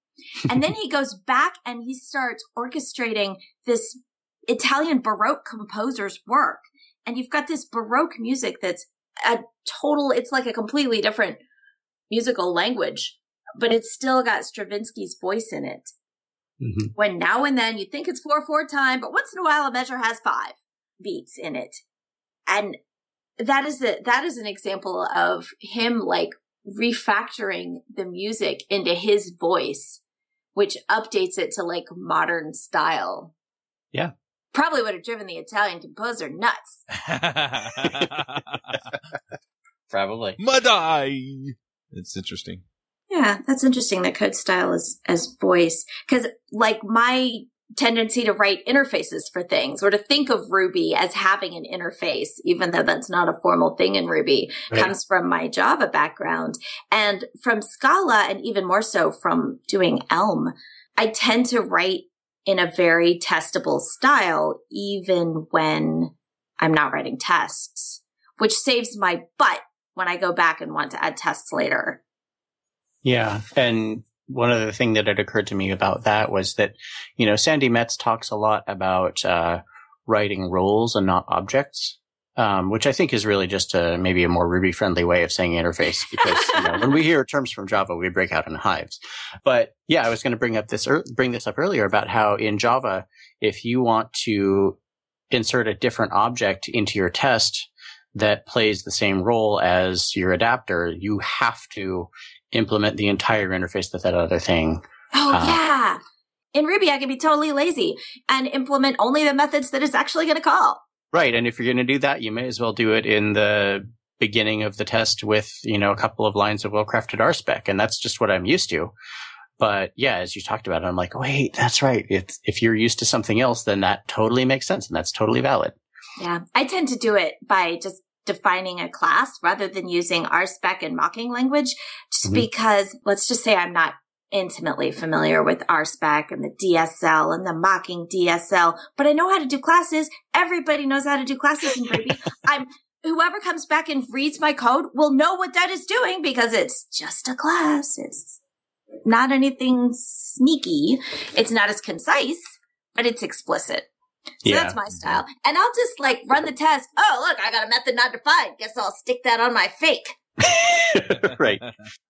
S1: and then he goes back and he starts orchestrating this Italian Baroque composer's work. And you've got this Baroque music that's a total, it's like a completely different musical language, but it's still got Stravinsky's voice in it. Mm-hmm. When now and then you think it's 4 4 time, but once in a while a measure has five beats in it. And that is a, that is an example of him like refactoring the music into his voice, which updates it to like modern style.
S3: Yeah
S1: probably would have driven the Italian composer nuts.
S3: probably.
S2: Madai. It's interesting.
S1: Yeah, that's interesting that code style is as voice. Cause like my tendency to write interfaces for things or to think of Ruby as having an interface, even though that's not a formal thing in Ruby, right. comes from my Java background and from Scala and even more so from doing Elm. I tend to write in a very testable style, even when I'm not writing tests, which saves my butt when I go back and want to add tests later.
S3: Yeah. And one other thing that had occurred to me about that was that, you know, Sandi Metz talks a lot about uh, writing roles and not objects um, which I think is really just a, maybe a more Ruby friendly way of saying interface because you know, when we hear terms from Java, we break out in hives. But yeah, I was going to bring up this, er- bring this up earlier about how in Java, if you want to insert a different object into your test that plays the same role as your adapter, you have to implement the entire interface with that other thing.
S1: Oh, uh, yeah. In Ruby, I can be totally lazy and implement only the methods that it's actually going to call.
S3: Right. And if you're going to do that, you may as well do it in the beginning of the test with, you know, a couple of lines of well-crafted RSpec. And that's just what I'm used to. But yeah, as you talked about, it, I'm like, wait, that's right. If, if you're used to something else, then that totally makes sense and that's totally valid.
S1: Yeah. I tend to do it by just defining a class rather than using RSpec and mocking language, mm-hmm. because let's just say I'm not intimately familiar with RSpec and the DSL and the mocking DSL, but I know how to do classes. Everybody knows how to do classes in Ruby. I'm whoever comes back and reads my code will know what that is doing because it's just a class. It's not anything sneaky. It's not as concise, but it's explicit. So
S3: Yeah.
S1: that's my style. And I'll just like run the test. Oh, look, I got a method not defined. Guess I'll stick that on my fake.
S3: right.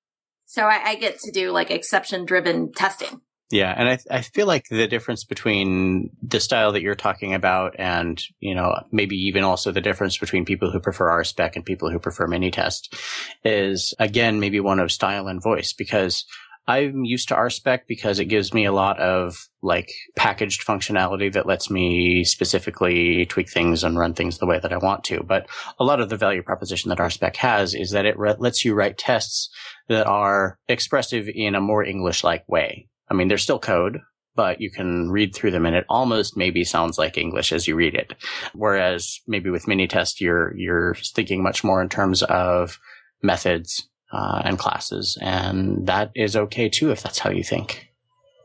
S1: So I, I get to do like exception driven testing.
S3: Yeah, and I I feel like the difference between the style that you're talking about and, you know, maybe even also the difference between people who prefer RSpec and people who prefer Minitest is again maybe one of style and voice because I'm used to RSpec because it gives me a lot of like packaged functionality that lets me specifically tweak things and run things the way that I want to. But a lot of the value proposition that RSpec has is that it re- lets you write tests that are expressive in a more English-like way. I mean, they're still code, but you can read through them and it almost maybe sounds like English as you read it. Whereas maybe with Minitest, you're, you're thinking much more in terms of methods, uh, and classes. And that is okay too, if that's how you think.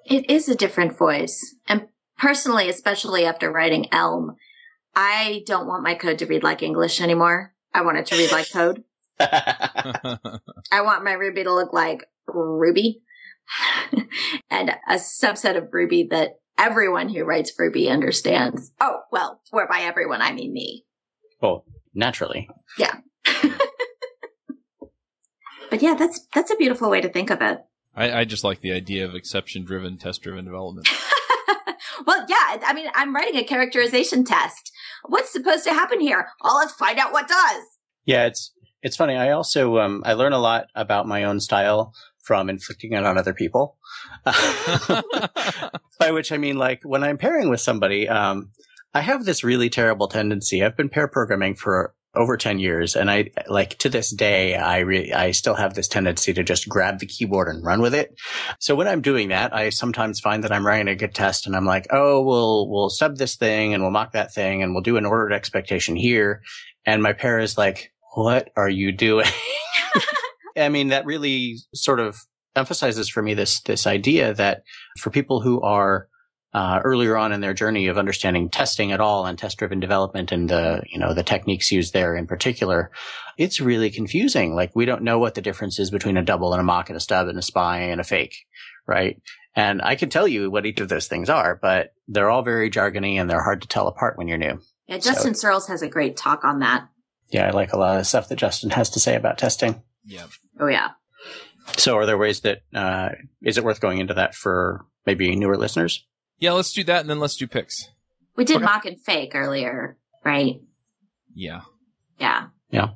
S1: It is a different voice. And personally, especially after writing Elm, I don't want my code to read like English anymore. I want it to read like code. I want my Ruby to look like Ruby and a subset of Ruby that everyone who writes Ruby understands. Oh, well, where by everyone, I mean me.
S3: well, naturally.
S1: But yeah, that's, that's a beautiful way to think of it.
S2: I, I just like the idea of exception driven, test driven development.
S1: well, yeah, I mean, I'm writing a characterization test. What's supposed to happen here? Oh, let's find out what does.
S3: Yeah, it's, it's funny. I also, um, I learn a lot about my own style from inflicting it on other people. By which I mean, like, when I'm pairing with somebody, um, I have this really terrible tendency. I've been pair programming for over 10 years and I, like, to this day, I re- I still have this tendency to just grab the keyboard and run with it. So when I'm doing that, I sometimes find that I'm writing a good test and I'm like, oh, we'll, we'll sub this thing and we'll mock that thing and we'll do an ordered expectation here. And my pair is like, what are you doing? I mean, that really sort of emphasizes for me this this idea that for people who are uh, earlier on in their journey of understanding testing at all and test driven development and the you know the techniques used there in particular, it's really confusing. Like we don't know what the difference is between a double and a mock and a stub and a spy and a fake, right? And I can tell you what each of those things are, but they're all very jargony and they're hard to tell apart when you're new.
S1: Yeah, Justin Searls has a great talk on that.
S3: Yeah, I like a lot of the stuff that Justin has to say about testing.
S2: yeah.
S1: Oh, yeah.
S3: So, are there ways that uh, is it worth going into that for maybe newer listeners?
S2: Yeah, let's do that and then let's do picks.
S1: We did
S3: Okay.
S1: mock and fake earlier, right?
S2: Yeah.
S1: Yeah. Yeah.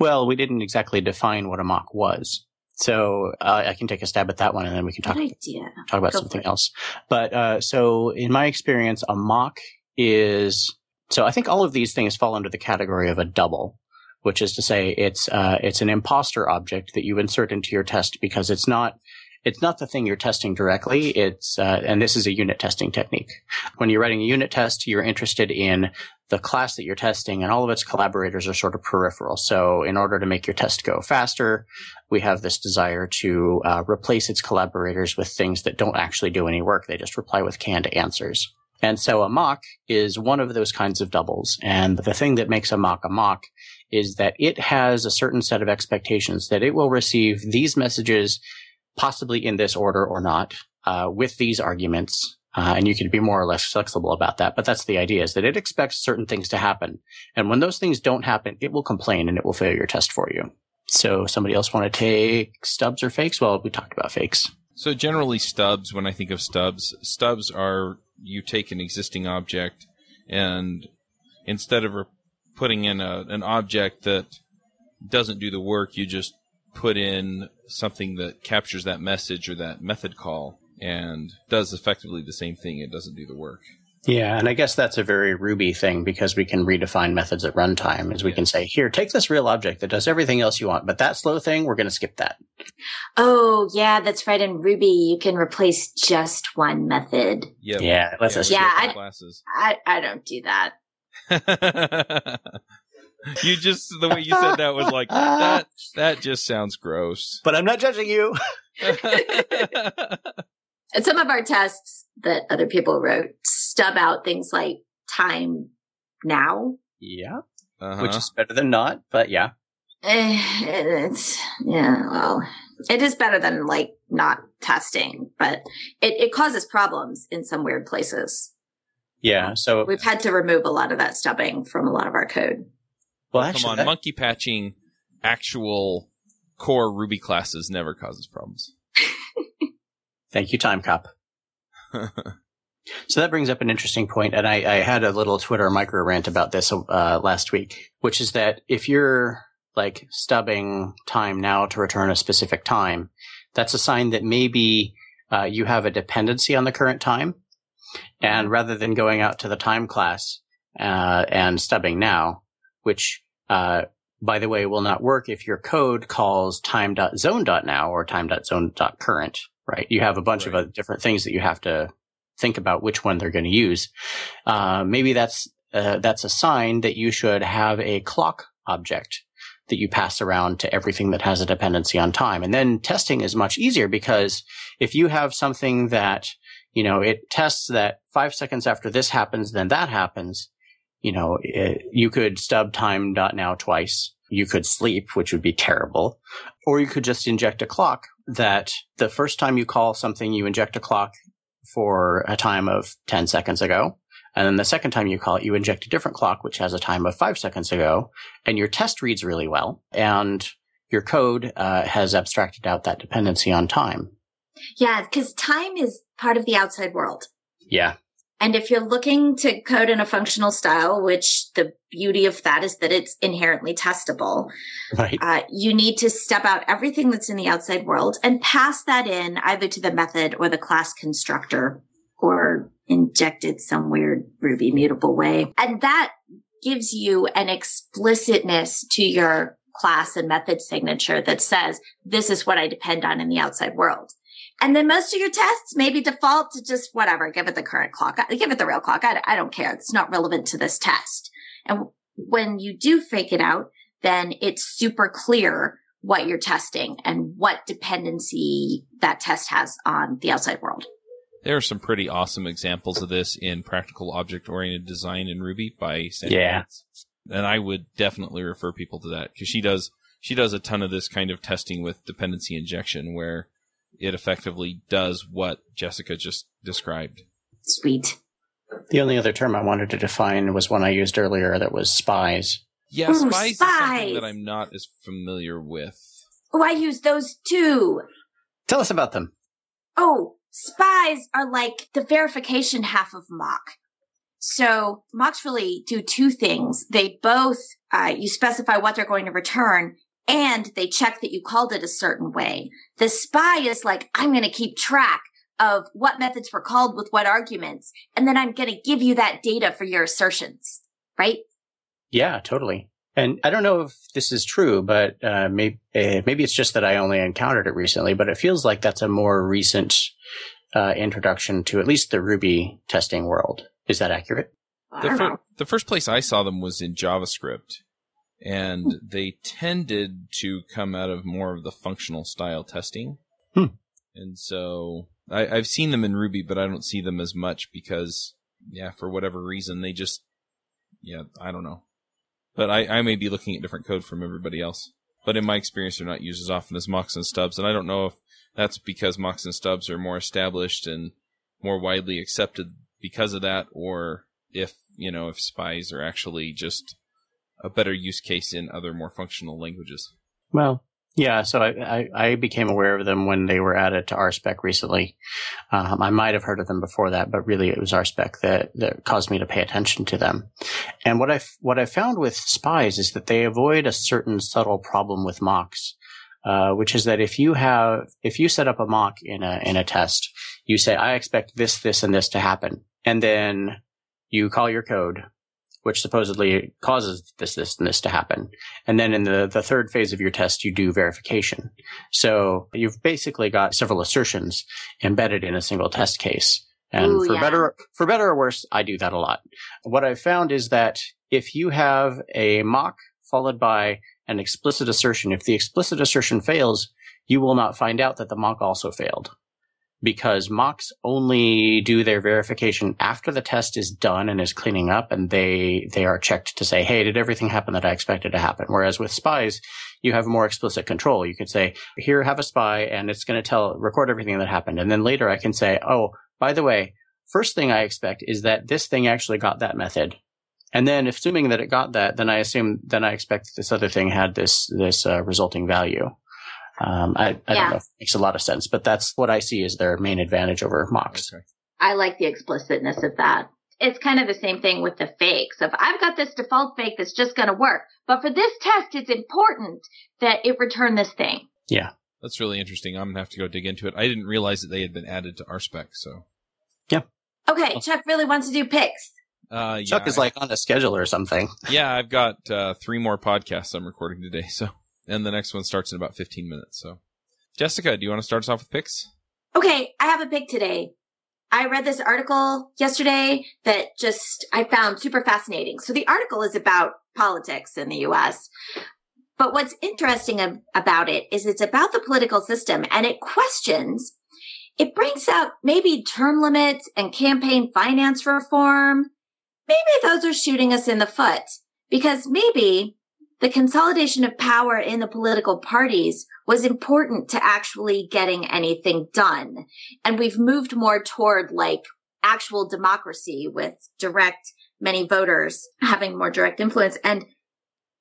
S3: Well, we didn't exactly define what a mock was, so uh, I can take a stab at that one, and then we can talk
S1: idea.
S3: talk about
S1: Go
S3: something else. But uh, so, in my experience, a mock is so. I think all of these things fall under the category of a double, which is to say, it's uh, it's an imposter object that you insert into your test because it's not it's not the thing you're testing directly. It's uh, and this is a unit testing technique. When you're writing a unit test, you're interested in the class that you're testing, and all of its collaborators are sort of peripheral. So, in order to make your test go faster, we have this desire to uh, replace its collaborators with things that don't actually do any work. They just reply with canned answers. And so a mock is one of those kinds of doubles. And the thing that makes a mock a mock is that it has a certain set of expectations that it will receive these messages, possibly in this order or not, uh, with these arguments. Uh, and you can be more or less flexible about that. But that's the idea is that it expects certain things to happen. And when those things don't happen, it will complain and it will fail your test for you. So somebody else want to take stubs or fakes? Well, we talked about fakes.
S2: So generally stubs, when I think of stubs, stubs are you take an existing object and instead of putting in a, an object that doesn't do the work, you just put in something that captures that message or that method call and does effectively the same thing. It doesn't do the work.
S3: Yeah, and I guess that's a very Ruby thing because we can redefine methods at runtime. Is we can say, here, take this real object that does everything else you want, but that slow thing, we're going to skip that.
S1: Oh, yeah, that's right. In Ruby, you can replace just one method.
S2: Yep.
S3: Yeah, let's
S2: Yeah,
S1: Yeah, I- I, I don't do that.
S2: you just the way you said that was like that. That just sounds gross.
S3: But I'm not judging you.
S1: And some of our tests that other people wrote stub out things like time now.
S3: Yeah.
S2: Uh-huh.
S3: which is better than not. But yeah,
S1: Eh, it's yeah. Well, it is better than like not testing, but it, it causes problems in some weird places.
S3: yeah. So
S1: We've had to remove a lot of that stubbing from a lot of our code.
S3: Well, actually,
S2: on,
S3: that-
S2: monkey patching actual core Ruby classes never causes problems.
S3: thank you, Timecop. So that brings up an interesting point, and I, I had a little Twitter micro rant about this uh, last week, which is that if you're like stubbing time now to return a specific time, that's a sign that maybe uh, you have a dependency on the current time, and rather than going out to the time class uh, and stubbing now, which uh, by the way will not work if your code calls time.zone.now or time.zone.current, right? You have a bunch of
S2: Right.
S3: other different things that you have to think about which one they're going to use. Uh, maybe that's uh, that's a sign that you should have a clock object that you pass around to everything that has a dependency on time. And then testing is much easier because if you have something that you know it tests that five seconds after this happens, then that happens. You know, it, you could stub time dot now twice. You could sleep, which would be terrible, or you could just inject a clock that the first time you call something, you inject a clock for a time of 10 seconds ago. And then the second time you call it, you inject a different clock, which has a time of five seconds ago. And your test reads really well. And your code uh, has abstracted out that dependency on time.
S1: Yeah, because time is part of the outside world.
S3: Yeah.
S1: And if you're looking to code in a functional style, which the beauty of that is that it's inherently testable,
S3: Right.
S1: uh, you need to step out everything that's in the outside world and pass that in either to the method or the class constructor or inject it some weird Ruby mutable way. And that gives you an explicitness to your class and method signature that says, this is what I depend on in the outside world. And then most of your tests maybe default to just whatever, give it the current clock, give it the real clock. I, I don't care. It's not relevant to this test. And when you do fake it out, then it's super clear what you're testing and what dependency that test has on the outside world.
S2: There are some pretty awesome examples of this in practical object oriented design in Ruby by Sandi
S3: Yeah.
S2: Lance. And I would definitely refer people to that because she does she does a ton of this kind of testing with dependency injection where it effectively does what Jessica just described.
S1: Sweet.
S3: The only other term I wanted to define was one I used earlier that was spies.
S2: Yeah,
S1: Ooh,
S2: spies, is something that I'm not as familiar with.
S1: Oh, I use those too.
S3: Tell us about them.
S1: Oh, spies are like the verification half of mock. So mocks really do two things. They both, uh, you specify what they're going to return and they check that you called it a certain way. The spy is like, I'm going to keep track of what methods were called with what arguments. And then I'm going to give you that data for your assertions, right?
S3: Yeah, totally. And I don't know if this is true, but uh, maybe uh, maybe it's just that I only encountered it recently. But it feels like that's a more recent uh, introduction to at least the Ruby testing world. Is that accurate?
S2: The, fir- the first place I saw them was in JavaScript, and they tended to come out of more of the functional style testing.
S3: Hmm.
S2: And so I, I've seen them in Ruby, but I don't see them as much because, yeah, for whatever reason, they just, yeah, I don't know. But I, I may be looking at different code from everybody else. But in my experience, they're not used as often as mocks and stubs, and I don't know if that's because mocks and stubs are more established and more widely accepted because of that, or if you know if spies are actually just a better use case in other more functional languages.
S3: Well, yeah. So I, I, I became aware of them when they were added to RSpec recently. Um, I might have heard of them before that, but really it was RSpec that, that caused me to pay attention to them. And what I what I found with spies is that they avoid a certain subtle problem with mocks. Uh, which is that if you have if you set up a mock in a in a test, you say I expect this, this, and this to happen, and then you call your code, which supposedly causes this, this, and this to happen. And then in the, the third phase of your test, you do verification. So you've basically got several assertions embedded in a single test case. And
S1: Ooh,
S3: for
S1: yeah.
S3: better, for better or worse, I do that a lot. What I've found is that if you have a mock followed by an explicit assertion, if the explicit assertion fails, you will not find out that the mock also failed. Because mocks only do their verification after the test is done and is cleaning up and they they are checked to say hey did everything happen that i expected to happen? Whereas with spies you have more explicit control. You could say here have a spy and it's going to tell record everything that happened. And then later i can say oh by the way first thing i expect is that this thing actually got that method. And then assuming that it got that then i assume then i expect that this other thing had this this uh, resulting value um, I, I
S1: Yeah.
S3: don't know if it makes a lot of sense, but that's what I see as their main advantage over mocks.
S2: Okay.
S1: I like the explicitness of that. It's kind of the same thing with the fakes. If I've got this default fake that's just going to work, but for this test, it's important that it return this thing. Yeah.
S2: That's really interesting. I'm gonna have to go dig into it. I didn't realize that they had been added to RSpec. So, yeah.
S1: Okay,
S2: Oh.
S1: Chuck really wants to do picks.
S2: uh, yeah,
S3: Chuck is
S2: I-
S3: like on a schedule or something.
S2: yeah, I've got uh, three more podcasts I'm recording today. So, and the next one starts in about 15 minutes. So, Jessica, do you want to start us off with picks?
S1: Okay, I have a pick today. I read this article yesterday that just I found super fascinating. So the article is about politics in the US. But what's interesting ab- about it is it's about the political system and it questions it brings up maybe term limits and campaign finance reform. Maybe those are shooting us in the foot because maybe the consolidation of power in the political parties was important to actually getting anything done. And we've moved more toward like actual democracy with direct, many voters having more direct influence. And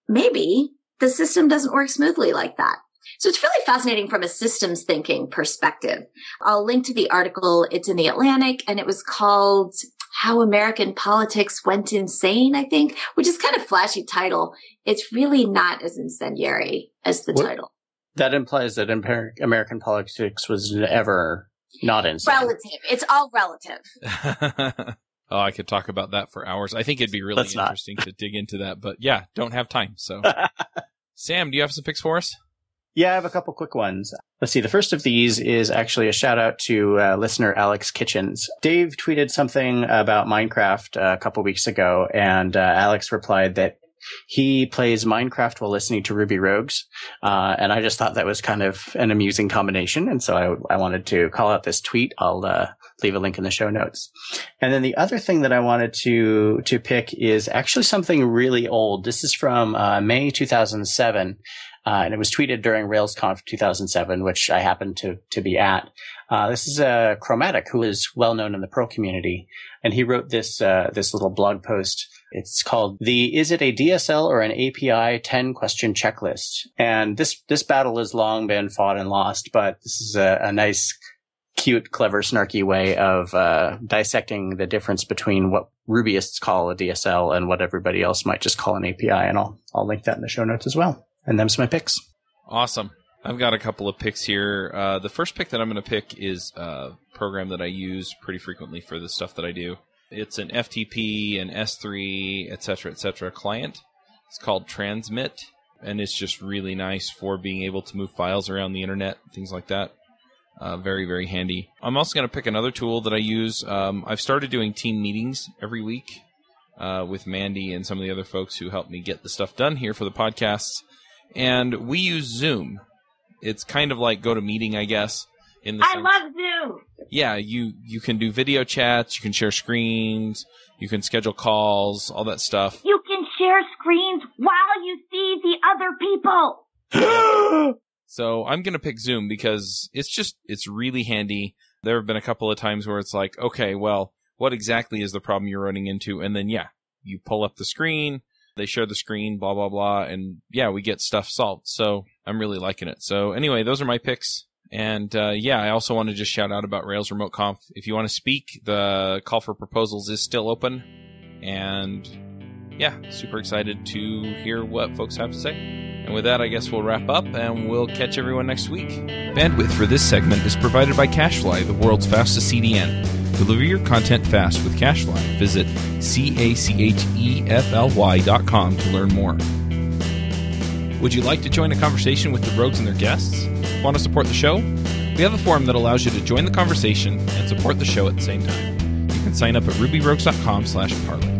S1: maybe the system doesn't work smoothly like that. So it's really fascinating from a systems thinking perspective. I'll link to the article. It's in the Atlantic and it was called How American Politics Went Insane, I think, which is kind of flashy title. It's really not as incendiary as the
S3: What-
S1: title.
S3: That implies that Amer- American politics was ever not insane.
S1: Relative. It's all relative.
S2: oh, I could talk about that for hours. I think it'd be really
S3: Let's
S2: interesting to dig into that, but yeah, don't have time. So, Sam, do you have some picks for us?
S3: Yeah, I have a couple quick ones. Let's see. The first of these is actually a shout out to uh, listener Alex Kitchens. Dave tweeted something about Minecraft uh, a couple weeks ago, and uh, Alex replied that he plays Minecraft while listening to Ruby Rogues. Uh, and I just thought that was kind of an amusing combination. And so I, I wanted to call out this tweet. I'll uh, leave a link in the show notes. And then the other thing that I wanted to to pick is actually something really old. This is from uh, May 2007. Uh, and it was tweeted during RailsConf 2007, which I happened to to be at. Uh, this is uh, Chromatic, who is well known in the Perl community, and he wrote this uh, this little blog post. It's called the "Is it a DSL or an API 10 question checklist?" And this this battle has long been fought and lost, but this is a, a nice, cute, clever, snarky way of uh, dissecting the difference between what Rubyists call a DSL and what everybody else might just call an API. And I'll I'll link that in the show notes as well. And them's my picks.
S2: Awesome. I've got a couple of picks here. Uh, the first pick that I'm going to pick is a program that I use pretty frequently for the stuff that I do. It's an FTP, an S3, etc., etc. client. It's called Transmit, and it's just really nice for being able to move files around the internet, things like that. Uh, very, very handy. I'm also going to pick another tool that I use. Um, I've started doing team meetings every week uh, with Mandy and some of the other folks who help me get the stuff done here for the podcasts. And we use Zoom. It's kind of like GoToMeeting, I guess. In the
S1: I
S2: sense-
S1: love Zoom.
S2: yeah, you you can do video chats, you can share screens, you can schedule calls, all that stuff.
S1: You can share screens while you see the other people.
S2: So I'm gonna pick Zoom because it's just it's really handy. There have been a couple of times where it's like, okay, well, what exactly is the problem you're running into? And then yeah, you pull up the screen, they share the screen, blah blah blah, and yeah, we get stuff solved. So I'm really liking it. So anyway, those are my picks. And uh, yeah, I also want to just shout out about Rails Remote Conf. If you want to speak, the call for proposals is still open. And yeah, super excited to hear what folks have to say. And with that, I guess we'll wrap up and we'll catch everyone next week. Bandwidth for this segment is provided by CacheFly, the world's fastest CDN. Deliver your content fast with CacheFly. Visit C A C H E F L Y dot com to learn more. Would you like to join a conversation with the rogues and their guests? Want to support the show? We have a forum that allows you to join the conversation and support the show at the same time. You can sign up at rubyrogues.com slash parlay.